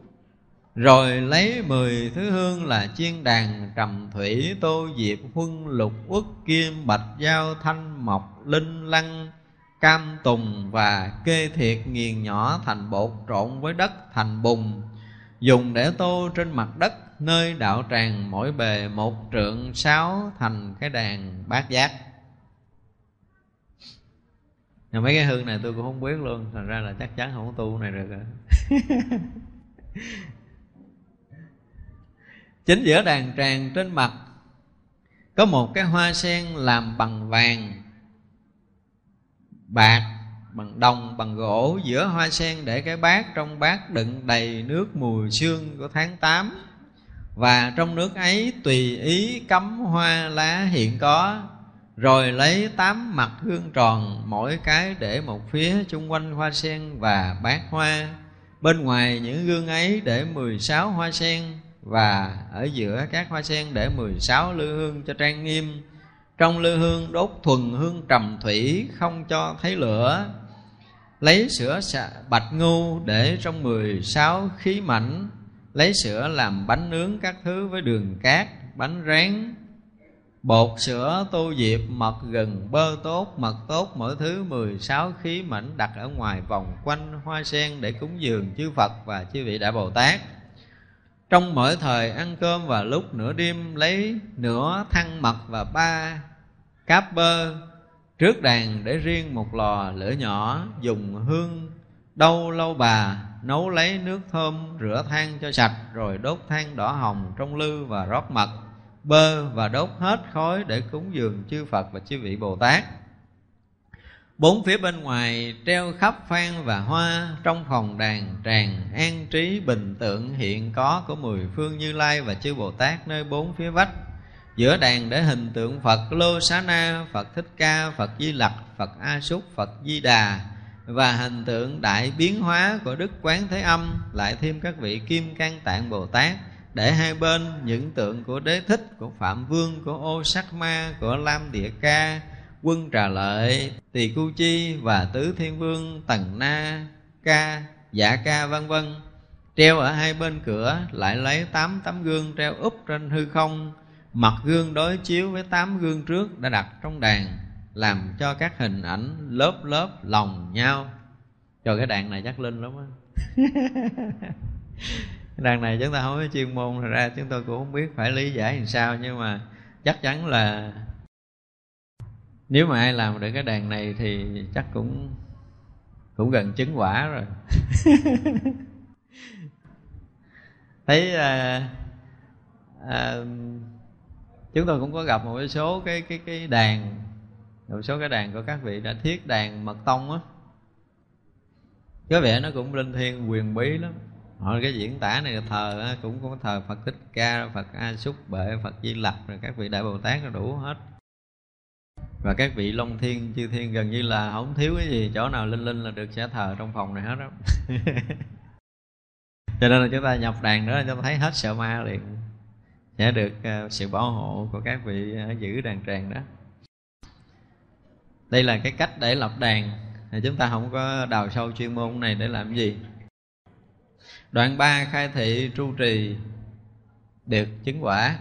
rồi lấy mười thứ hương là chiên đàn trầm thủy tô diệp huân lục uất kim bạch giao thanh mộc linh lăng, cam tùng và kê thiệt nghiền nhỏ thành bột trộn với đất thành bùn, dùng để tô trên mặt đất, nơi đạo tràng mỗi bề một trượng sáu thành cái đàn bát giác. Nhưng mấy cái hương này tôi cũng không biết luôn, thành ra là chắc chắn không có tu này được rồi. Chính giữa đàn tràng trên mặt, có một cái hoa sen làm bằng vàng bạc, bằng đồng, bằng gỗ, giữa hoa sen để cái bát. Trong bát đựng đầy nước mùi sương của tháng 8 và trong nước ấy tùy ý cắm hoa lá hiện có. Rồi lấy tám mặt hương tròn, mỗi cái để một phía chung quanh hoa sen và bát hoa. Bên ngoài những gương ấy để 16 hoa sen. Và ở giữa các hoa sen để 16 lư hương cho trang nghiêm trong lư hương đốt thuần hương trầm thủy không cho thấy lửa, lấy sữa bạch ngu để trong 16 khí mảnh, lấy sữa làm bánh nướng các thứ với đường cát, bánh rán. Bột sữa tô diệp mật gừng bơ tốt, mật tốt, mỗi thứ 16 khí mảnh đặt ở ngoài vòng quanh hoa sen để cúng dường chư Phật và chư vị đại Bồ Tát trong mỗi thời ăn cơm và lúc nửa đêm, lấy nửa thăng mật và ba cáp bơ trước đàn để riêng một lò lửa nhỏ dùng hương đâu lâu bà, nấu lấy nước thơm rửa than cho sạch, rồi đốt than đỏ hồng trong lư và rót mật bơ và đốt hết khói để cúng dường chư Phật và chư vị Bồ Tát. Bốn phía bên ngoài treo khắp phan và hoa Trong phòng đàn tràng an trí bình tượng hiện có của mười phương Như Lai và chư Bồ Tát nơi bốn phía vách. Giữa đàn để hình tượng Phật Lô Xá Na, Phật Thích Ca, Phật Di Lặc, Phật A Súc, Phật Di Đà. Và hình tượng đại biến hóa của Đức Quán Thế Âm Lại thêm các vị Kim Cang Tạng Bồ Tát để hai bên những tượng của đế thích của phạm vương của ô sắc ma của lam địa ca quân trà lợi, tỳ cu chi và tứ thiên vương, tần na, ca dạ ca, vân vân. Treo ở hai bên cửa, lại lấy tám tấm gương treo úp trên hư không. Mặt gương đối chiếu với tám gương trước đã đặt trong đàn, làm cho các hình ảnh lớp lớp lòng nhau. Cho cái đàn này chắc linh lắm á. Đàn này chúng ta không có chuyên môn ra chúng tôi cũng không biết phải lý giải làm sao, nhưng mà chắc chắn là nếu mà ai làm được cái đàn này thì chắc cũng cũng gần chứng quả rồi. Thấy à, à, chúng tôi cũng có gặp một số cái cái cái đàn một số cái đàn của các vị đã thiết đàn mật tông á. Có vẻ nó cũng linh thiêng quyền bí lắm. Họ cái diễn tả này thờ cũng có thờ phật thích ca phật a xúc bệ phật di lặc rồi các vị đại bồ tát nó đủ hết và các vị long thiên chư thiên gần như là không thiếu cái gì chỗ nào linh linh là được sẽ thờ trong phòng này hết đó cho nên là chúng ta nhập đàn đó chúng ta thấy hết sợ ma liền. Sẽ được uh, sự bảo hộ của các vị uh, giữ đàn tràng đó. Đây là cái cách để lập đàn. Thì chúng ta không có đào sâu chuyên môn này để làm gì. Đoạn 3 khai thị tru trì được chứng quả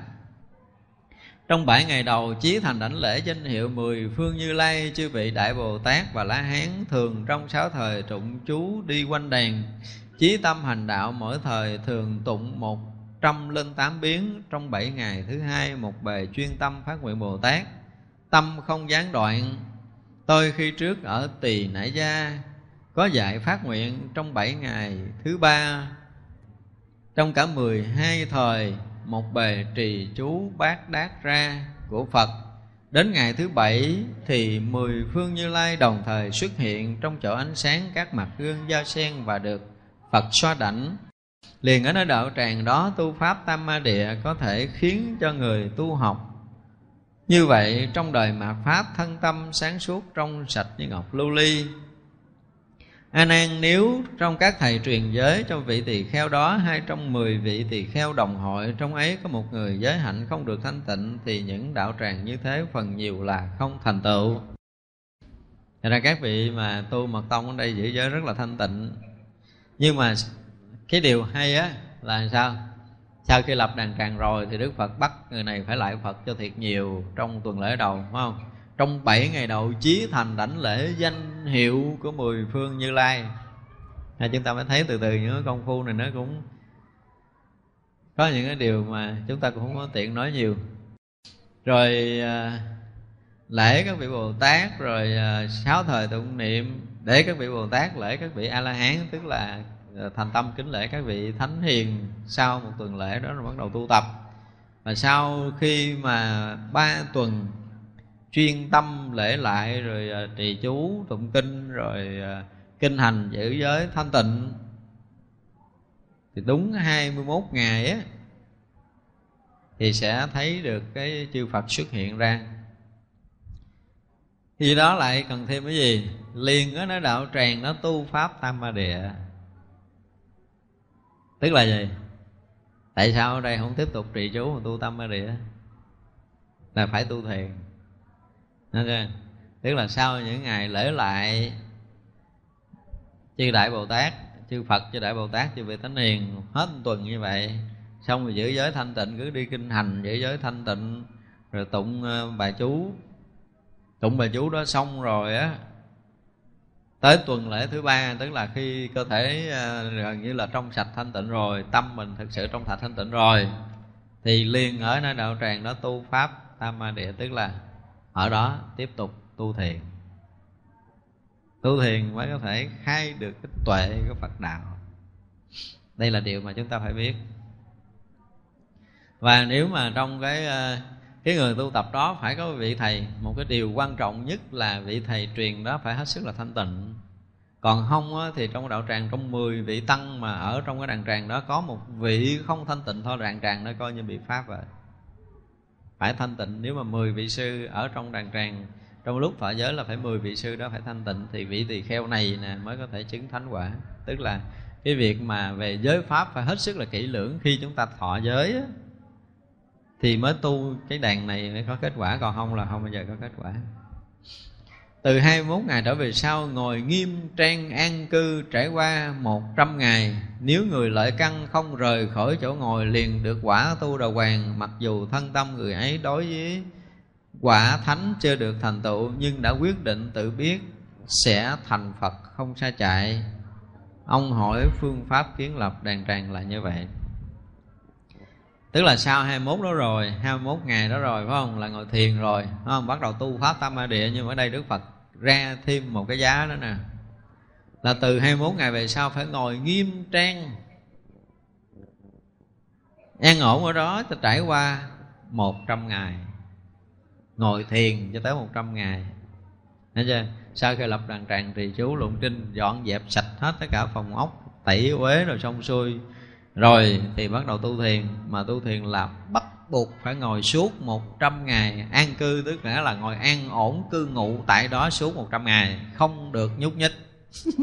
trong bảy ngày đầu, chí thành đảnh lễ danh hiệu mười phương như lai, chư vị đại bồ tát và la hán thường trong sáu thời tụng chú đi quanh đàn chí tâm hành đạo mỗi thời thường tụng một trăm linh tám biến, trong bảy ngày thứ hai một bề chuyên tâm phát nguyện bồ tát. Tâm không gián đoạn, tôi khi trước ở tỳ nãi gia, có dạy phát nguyện trong bảy ngày thứ ba. Trong cả mười hai thời một bề trì chú bát đát ra của Phật Đến ngày thứ bảy thì mười phương Như Lai đồng thời xuất hiện trong chỗ ánh sáng các mặt gương giao sen và được Phật xoa đảnh. Liền ở nơi đạo tràng đó tu Pháp Tam Ma Địa có thể khiến cho người tu học. Như vậy, trong đời mạt Pháp thân tâm sáng suốt trong sạch như ngọc lưu ly A Nan nếu trong các thầy truyền giới trong vị tỳ kheo đó hay trong mười vị tỳ kheo đồng hội trong ấy có một người giới hạnh không được thanh tịnh thì những đạo tràng như thế phần nhiều là không thành tựu. Thật ra các vị mà tu mật tông ở đây giữ giới rất là thanh tịnh. Nhưng mà cái điều hay á là sao? Sau khi lập đàn tràng rồi thì Đức Phật bắt người này phải lại Phật cho thiệt nhiều trong tuần lễ đầu, phải không? Trong bảy ngày đầu chí thành đảnh lễ danh hiệu của mười phương như lai à, chúng ta mới thấy từ từ những cái công phu này nó cũng có những cái điều mà chúng ta cũng không có tiện nói nhiều. Rồi à, lễ các vị bồ tát rồi à, sáu thời tụng niệm để các vị bồ tát lễ các vị a la hán tức là à, thành tâm kính lễ các vị thánh hiền sau một tuần lễ đó rồi bắt đầu tu tập. Và sau khi mà ba tuần chuyên tâm lễ lại rồi à, trì chú, tụng kinh, rồi à, kinh hành giữ giới thanh tịnh. Thì đúng 21 ngày á, thì sẽ thấy được cái chư Phật xuất hiện ra. Khi đó lại cần thêm cái gì? Liền á, nó đạo tràng, nó tu pháp tam ma địa. Tức là gì? Tại sao ở đây không tiếp tục trì chú mà tu tam ma địa? Là phải tu thiền okay. tức là sau những ngày lễ lại, chư đại bồ tát, chư phật, chư đại bồ tát, chư vị thánh hiền, hết một tuần như vậy, xong rồi giữ giới thanh tịnh, cứ đi kinh hành, giữ giới thanh tịnh, rồi tụng ờ, bài chú tụng bài chú đó xong rồi á, tới tuần lễ thứ ba, tức là khi cơ thể ờ, gần như là trong sạch thanh tịnh rồi, tâm mình thực sự trong sạch thanh tịnh rồi, thì liền ở nơi đạo tràng đó tu pháp tam ma địa tức là ở đó tiếp tục tu thiền. Tu thiền mới có thể khai được cái tuệ của phật đạo. Đây là điều mà chúng ta phải biết. Và nếu mà trong cái ờ, cái người tu tập đó phải có vị thầy một cái điều quan trọng nhất là vị thầy truyền đó phải hết sức là thanh tịnh. Còn không á, thì trong đạo tràng trong 10 vị tăng mà ở trong cái đàn tràng đó có một vị không thanh tịnh thôi đàn tràng nó coi như bị pháp rồi phải thanh tịnh. Nếu mà 10 vị sư ở trong đàn tràng trong lúc thọ giới là phải 10 vị sư đó phải thanh tịnh thì vị tỳ kheo này nè mới có thể chứng thánh quả. Tức là cái việc mà về giới pháp phải hết sức là kỹ lưỡng. Khi chúng ta thọ giới á, thì mới tu cái đàn này mới có kết quả. Còn không là không bao giờ có kết quả từ 21 ngày trở về sau, ngồi nghiêm trang an cư trải qua 100 ngày. Nếu người lợi căn không rời khỏi chỗ ngồi, liền được quả tu đầu hoàng. Mặc dù thân tâm người ấy đối với quả thánh chưa được thành tựu, Nhưng đã quyết định tự biết sẽ thành Phật, không xa chạy. Ông hỏi phương pháp kiến lập đàn tràng là như vậy tức là sau 21 đó rồi 21 ngày đó rồi, phải không? Là ngồi thiền rồi, phải không? Bắt đầu tu pháp tam ma địa, nhưng ở đây Đức Phật ra thêm một cái giá đó nè. Là từ 21 ngày về sau phải ngồi nghiêm trang. An ổn ở đó ta trải qua 100 ngày. Ngồi thiền cho tới 100 ngày. Thấy chưa? Sau khi lập đàn tràng trì chú luận trinh Dọn dẹp sạch hết tất cả phòng ốc, Tẩy uế rồi xong xuôi rồi thì bắt đầu tu thiền. Mà tu thiền là bắt buộc phải ngồi suốt 100 ngày. An cư tức nghĩa là ngồi an ổn cư ngụ tại đó suốt 100 ngày. Không được nhúc nhích.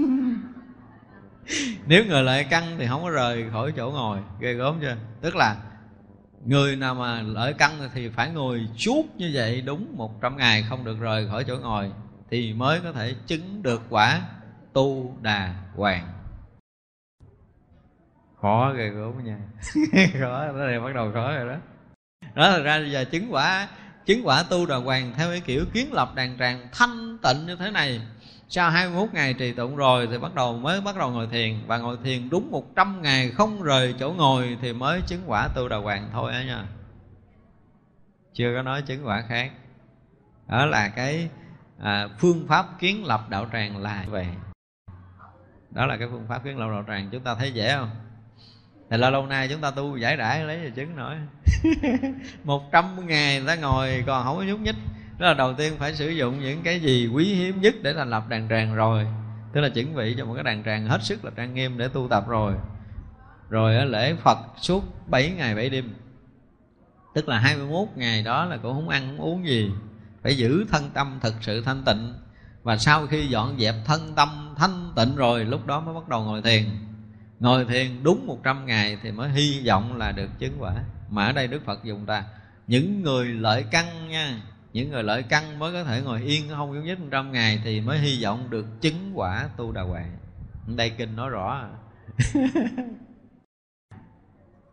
Nếu người lại căng thì không có rời khỏi chỗ ngồi. Ghê gớm chưa? Tức là Người nào mà lợi căng thì phải ngồi suốt như vậy đúng 100 ngày không được rời khỏi chỗ ngồi Thì mới có thể chứng được quả tu đà hoàng Khó ghê gớm nha. Khó, đó này bắt đầu khó rồi đó. Đó là ra giờ chứng quả Chứng quả tu đà hoàng theo cái kiểu kiến lập đàn tràng thanh tịnh như thế này. Sau 21 ngày trì tụng rồi thì bắt đầu mới bắt đầu ngồi thiền. Và ngồi thiền đúng 100 ngày không rời chỗ ngồi thì mới chứng quả tu đà hoàng thôi á nha. Chưa có nói chứng quả khác. Đó là cái à, phương pháp kiến lập đạo tràng là vậy. Đó là cái phương pháp kiến lập đạo tràng chúng ta thấy dễ không? Thì lâu lâu nay chúng ta tu giải đãi lấy gì chứng nổi. Một trăm ngày ta ngồi còn không có nhúc nhích. Đó là đầu tiên phải sử dụng những cái gì quý hiếm nhất để thành lập đàn tràng rồi. Tức là chuẩn bị cho một cái đàn tràng hết sức là trang nghiêm để tu tập rồi. Rồi lễ Phật suốt 7 ngày 7 đêm. Tức là 21 ngày đó là cũng không ăn không uống gì. Phải giữ thân tâm thực sự thanh tịnh. Và sau khi dọn dẹp thân tâm thanh tịnh rồi, Lúc đó mới bắt đầu ngồi thiền. Ngồi thiền đúng 100 ngày Thì mới hy vọng là được chứng quả. Mà ở đây Đức Phật dùng ta, Những người lợi căn nha, những người lợi căn mới có thể ngồi yên, không giống nhất trăm ngày thì mới hy vọng được chứng quả tu đà hoàng. Đây kinh nói rõ.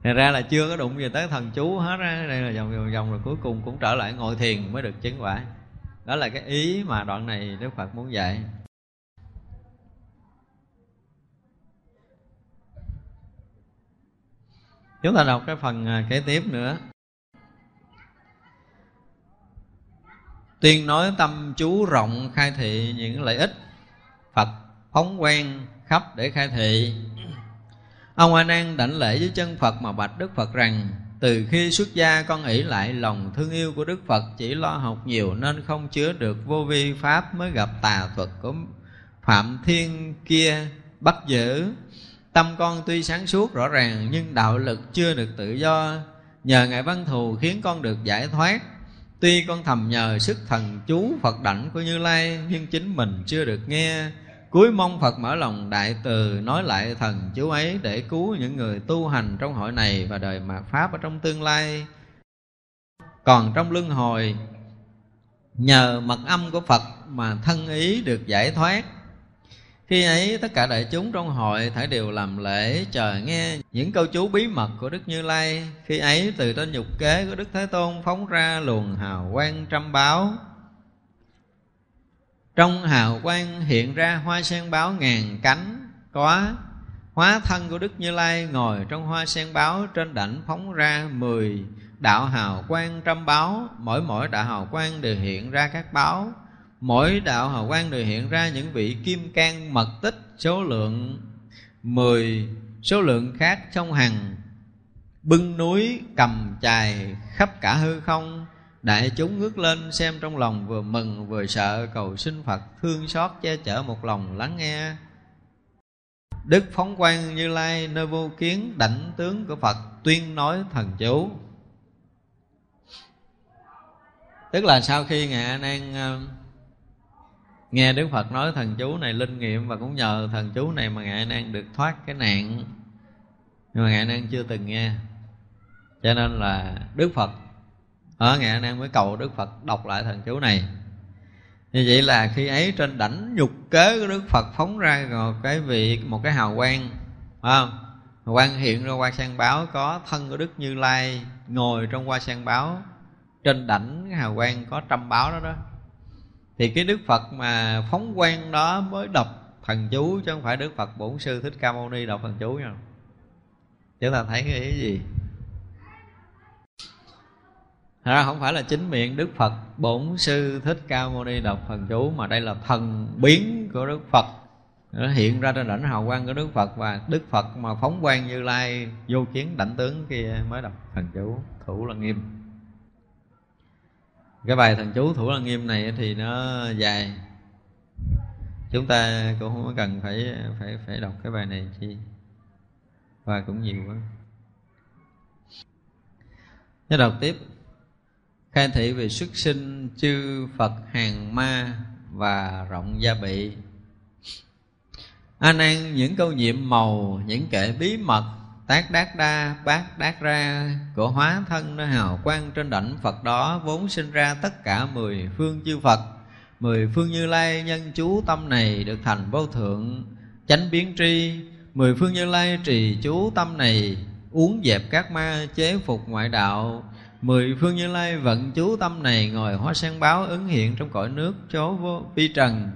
Thật ra là chưa có đụng gì tới thần chú hết á, Đây là vòng vòng vòng rồi cuối cùng cũng trở lại ngồi thiền mới được chứng quả. Đó là cái ý mà đoạn này Đức Phật muốn dạy. Chúng ta đọc cái phần à, kế tiếp nữa. Tuyên nói tâm chú rộng khai thị những lợi ích. Phật phóng quen khắp để khai thị. Ông a nan đảnh lễ với chân phật mà bạch đức phật rằng, từ khi xuất gia, con ỷ lại lòng thương yêu của đức phật, chỉ lo học nhiều nên không chứa được vô vi pháp mới gặp tà thuật của phạm thiên kia bắt giữ tâm con tuy sáng suốt rõ ràng, nhưng đạo lực chưa được tự do. Nhờ ngài văn thù khiến con được giải thoát. Tuy con thầm nhờ sức thần chú Phật đảnh của Như Lai, Nhưng chính mình chưa được nghe. Cuối mong Phật mở lòng đại từ, Nói lại thần chú ấy để cứu những người tu hành trong hội này Và đời mạt Pháp ở trong tương lai. Còn trong luân hồi, Nhờ mật âm của Phật mà thân ý được giải thoát khi ấy, tất cả đại chúng trong hội thể đều làm lễ chờ nghe những câu chú bí mật của Đức Như Lai. Khi ấy, từ trên nhục kế của Đức Thế Tôn phóng ra luồng hào quang trăm báo. Trong hào quang hiện ra hoa sen báo ngàn cánh, có Hóa thân của Đức Như Lai ngồi trong hoa sen báo, Trên đảnh phóng ra mười đạo hào quang trăm báo Mỗi mỗi đạo hào quang đều hiện ra các báo mỗi đạo hào quang đều hiện ra những vị kim cang mật tích số lượng mười, số lượng khác trong hằng bưng núi cầm chài khắp cả hư không, đại chúng ngước lên xem trong lòng vừa mừng vừa sợ, cầu xin phật thương xót che chở một lòng lắng nghe. Đức phóng quang như lai nơi vô kiến đảnh tướng của phật tuyên nói thần chú. Tức là sau khi ngài a nan ờ, nghe đức phật nói thần chú này linh nghiệm và cũng nhờ thần chú này mà ngài nan được thoát cái nạn. Nhưng mà ngài nan chưa từng nghe. Cho nên là đức phật ở ngài nan mới cầu đức phật đọc lại thần chú này. Như vậy là khi ấy trên đảnh nhục kế của đức phật phóng ra một cái vị, một cái hào quang, phải không? Hào quang hiện ra qua sang báo, có thân của đức như lai ngồi trong qua sang báo. Trên đảnh hào quang có trăm báo đó đó thì cái đức phật mà phóng quang đó mới đọc thần chú, chứ không phải đức phật bổn sư thích ca mâu ni đọc thần chú nha. Chúng ta thấy cái ý gì? Ra không phải là chính miệng đức phật bổn sư thích ca mâu ni đọc thần chú, mà đây là thần biến của đức phật. Nó hiện ra trên đảnh hào quang của đức phật, và đức phật mà phóng quang như lai, vô kiến đảnh tướng kia mới đọc thần chú, thủ là nghiêm cái bài thần chú thủ lăng nghiêm này thì nó dài. Chúng ta cũng không cần phải phải phải đọc cái bài này chi. Và cũng nhiều quá. Nhớ đọc tiếp. Khai thị về xuất sinh chư Phật hàng ma và rộng gia bị. A nan những câu nhiệm màu, Những kệ bí mật Tác đát đa, bát đát ra Của hóa thân nơi hào quang trên đảnh Phật đó Vốn sinh ra tất cả mười phương chư Phật. Mười phương như lai nhân chú tâm này Được thành vô thượng, chánh biến tri. Mười phương như lai trì chú tâm này, Uống dẹp các ma, chế phục ngoại đạo. Mười phương như lai vận chú tâm này Ngồi hóa sen báo ứng hiện trong cõi nước chố vô vi trần.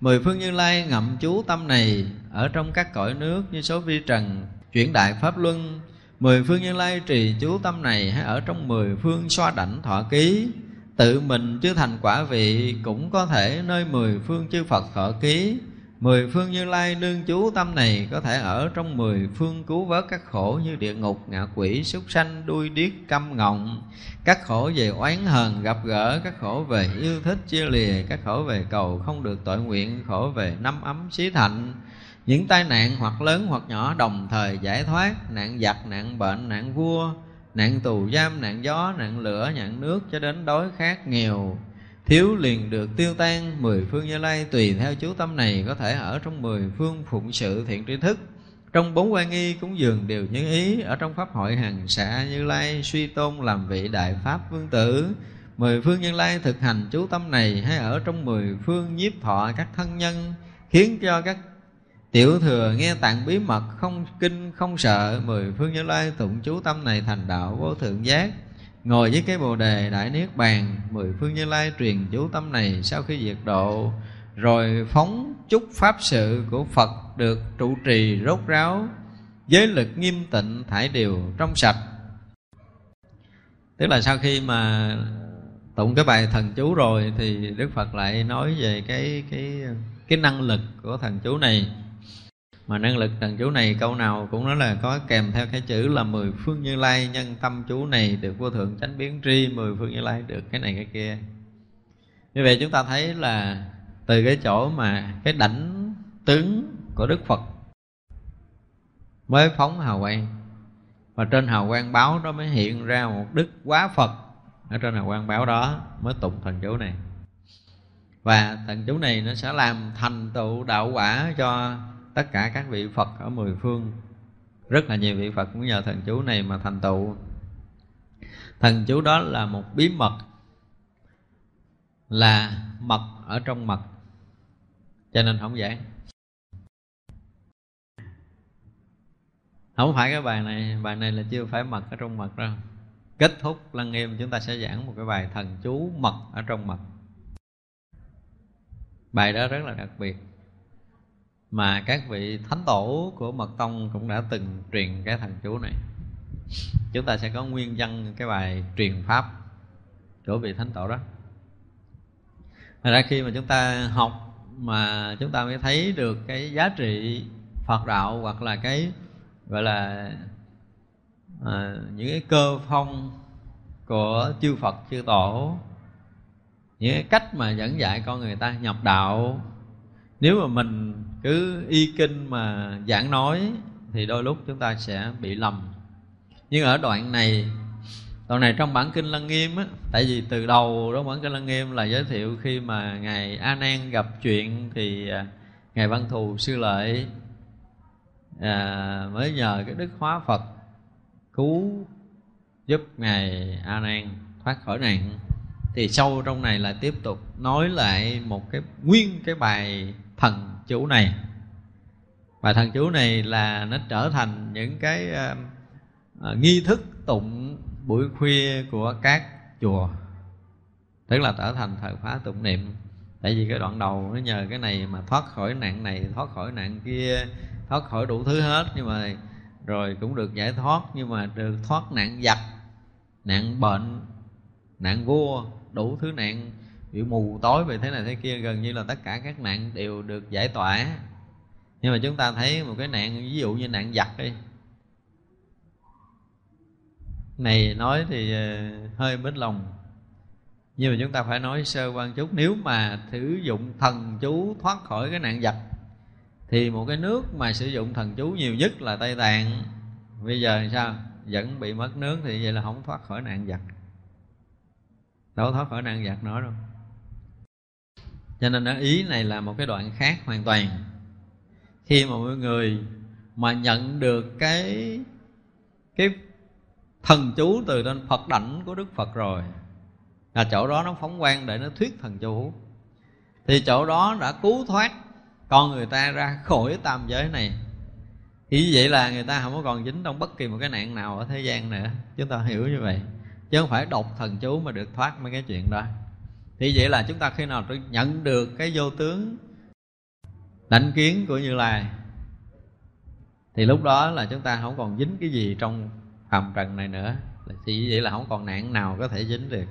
Mười phương như lai ngậm chú tâm này Ở trong các cõi nước như số vi trần. Chuyển đại pháp luân Mười phương như lai trì chú tâm này Hay ở trong mười phương xoa đảnh thọ ký. Tự mình chưa thành quả vị Cũng có thể nơi mười phương chư Phật thọ ký. Mười phương như lai nương chú tâm này Có thể ở trong mười phương cứu vớt các khổ Như địa ngục, ngạ quỷ, súc sanh, đuôi điếc, câm ngọng. Các khổ về oán hờn gặp gỡ Các khổ về yêu thích chia lìa Các khổ về cầu không được tội nguyện Khổ về năm ấm xí thạnh. Những tai nạn hoặc lớn hoặc nhỏ Đồng thời giải thoát Nạn giặc, nạn bệnh, nạn vua Nạn tù giam, nạn gió, nạn lửa, nạn nước Cho đến đói khát nghèo. Thiếu liền được tiêu tan Mười phương như lai tùy theo chú tâm này Có thể ở trong mười phương phụng sự thiện tri thức. Trong bốn quan nghi cúng dường đều như ý Ở trong pháp hội hàng xạ như lai Suy tôn làm vị đại pháp vương tử. Mười phương nhân lai thực hành chú tâm này Hay ở trong mười phương nhiếp thọ các thân nhân Khiến cho các tiểu thừa nghe tạng bí mật, Không kinh, không sợ, Mười phương như lai tụng chú tâm này thành đạo vô thượng giác. Ngồi với cái bồ đề đại niết bàn, Mười phương như lai truyền chú tâm này Sau khi diệt độ, Rồi phóng chúc pháp sự của Phật Được trụ trì rốt ráo Giới lực nghiêm tịnh thải điều trong sạch. Tức là sau khi mà tụng cái bài thần chú rồi Thì Đức Phật lại nói về cái cái cái năng lực của thần chú này mà năng lực thần chú này câu nào cũng nói là có kèm theo cái chữ là mười phương như lai nhân tâm chú này được vô thượng chánh biến tri, mười phương như lai được cái này cái kia. Như vậy chúng ta thấy là từ cái chỗ mà cái đảnh tướng của đức phật mới phóng hào quang. Và trên hào quang báo đó mới hiện ra một đức quá phật ở trên hào quang báo đó mới tụng thần chú này. Và thần chú này nó sẽ làm thành tựu đạo quả cho tất cả các vị Phật ở mười phương, rất là nhiều vị Phật cũng nhờ thần chú này mà thành tựu. Thần chú đó là một bí mật, là mật ở trong mật, cho nên không giảng không phải cái bài này bài này là chưa phải mật ở trong mật đâu. Kết thúc lăng nghiêm, chúng ta sẽ giảng một cái bài thần chú mật ở trong mật. Bài đó rất là đặc biệt mà các vị thánh tổ của mật tông cũng đã từng truyền cái thần chú này. Chúng ta sẽ có nguyên văn cái bài truyền pháp của vị thánh tổ đó. Thật ra khi mà chúng ta học mà chúng ta mới thấy được cái giá trị Phật đạo hoặc là cái gọi là à, những cái cơ phong của chư Phật chư tổ những cái cách mà dẫn dạy con người ta nhập đạo. Nếu mà mình cứ y kinh mà giảng nói thì đôi lúc chúng ta sẽ bị lầm. Nhưng ở đoạn này đoạn này trong bản kinh lăng nghiêm á tại vì từ đầu đó bản kinh lăng nghiêm là giới thiệu khi mà ngài a nan gặp chuyện thì à, ngài văn thù sư lợi à, mới nhờ cái đức hóa phật cứu giúp ngài a nan thoát khỏi nạn. Thì sâu trong này là tiếp tục nói lại một cái nguyên cái bài thần chú này. Và thần chú này là nó trở thành những cái uh, nghi thức tụng buổi khuya của các chùa. Tức là trở thành thời khóa tụng niệm. Tại vì cái đoạn đầu nó nhờ cái này mà thoát khỏi nạn này thoát khỏi nạn kia thoát khỏi đủ thứ hết. Nhưng mà rồi cũng được giải thoát nhưng mà được thoát nạn giặc nạn bệnh nạn vua đủ thứ nạn bị mù tối về thế này thế kia, gần như là tất cả các nạn đều được giải tỏa. Nhưng mà chúng ta thấy một cái nạn, ví dụ như nạn giặc đi. Này nói thì ờ, hơi mến lòng. Nhưng mà chúng ta phải nói sơ quan chút, nếu mà sử dụng thần chú thoát khỏi cái nạn giặc, thì một cái nước mà sử dụng thần chú nhiều nhất là tây tạng. Bây giờ sao? Vẫn bị mất nước thì vậy là không thoát khỏi nạn giặc. Đâu thoát khỏi nạn giặc nữa đâu cho nên nó ý này là một cái đoạn khác hoàn toàn. Khi mà mọi người mà nhận được cái cái thần chú từ trên phật đảnh của đức phật rồi, là chỗ đó nó phóng quang để nó thuyết thần chú. Thì chỗ đó đã cứu thoát con người ta ra khỏi tam giới này. Thì vậy là người ta không có còn dính trong bất kỳ một cái nạn nào ở thế gian nữa. Chúng ta hiểu như vậy. Chứ không phải đọc thần chú mà được thoát mấy cái chuyện đó thì vậy là chúng ta khi nào nhận được cái vô tướng đánh kiến của như lai, thì lúc đó là chúng ta không còn dính cái gì trong phàm trần này nữa. Thì vậy là không còn nạn nào có thể dính được.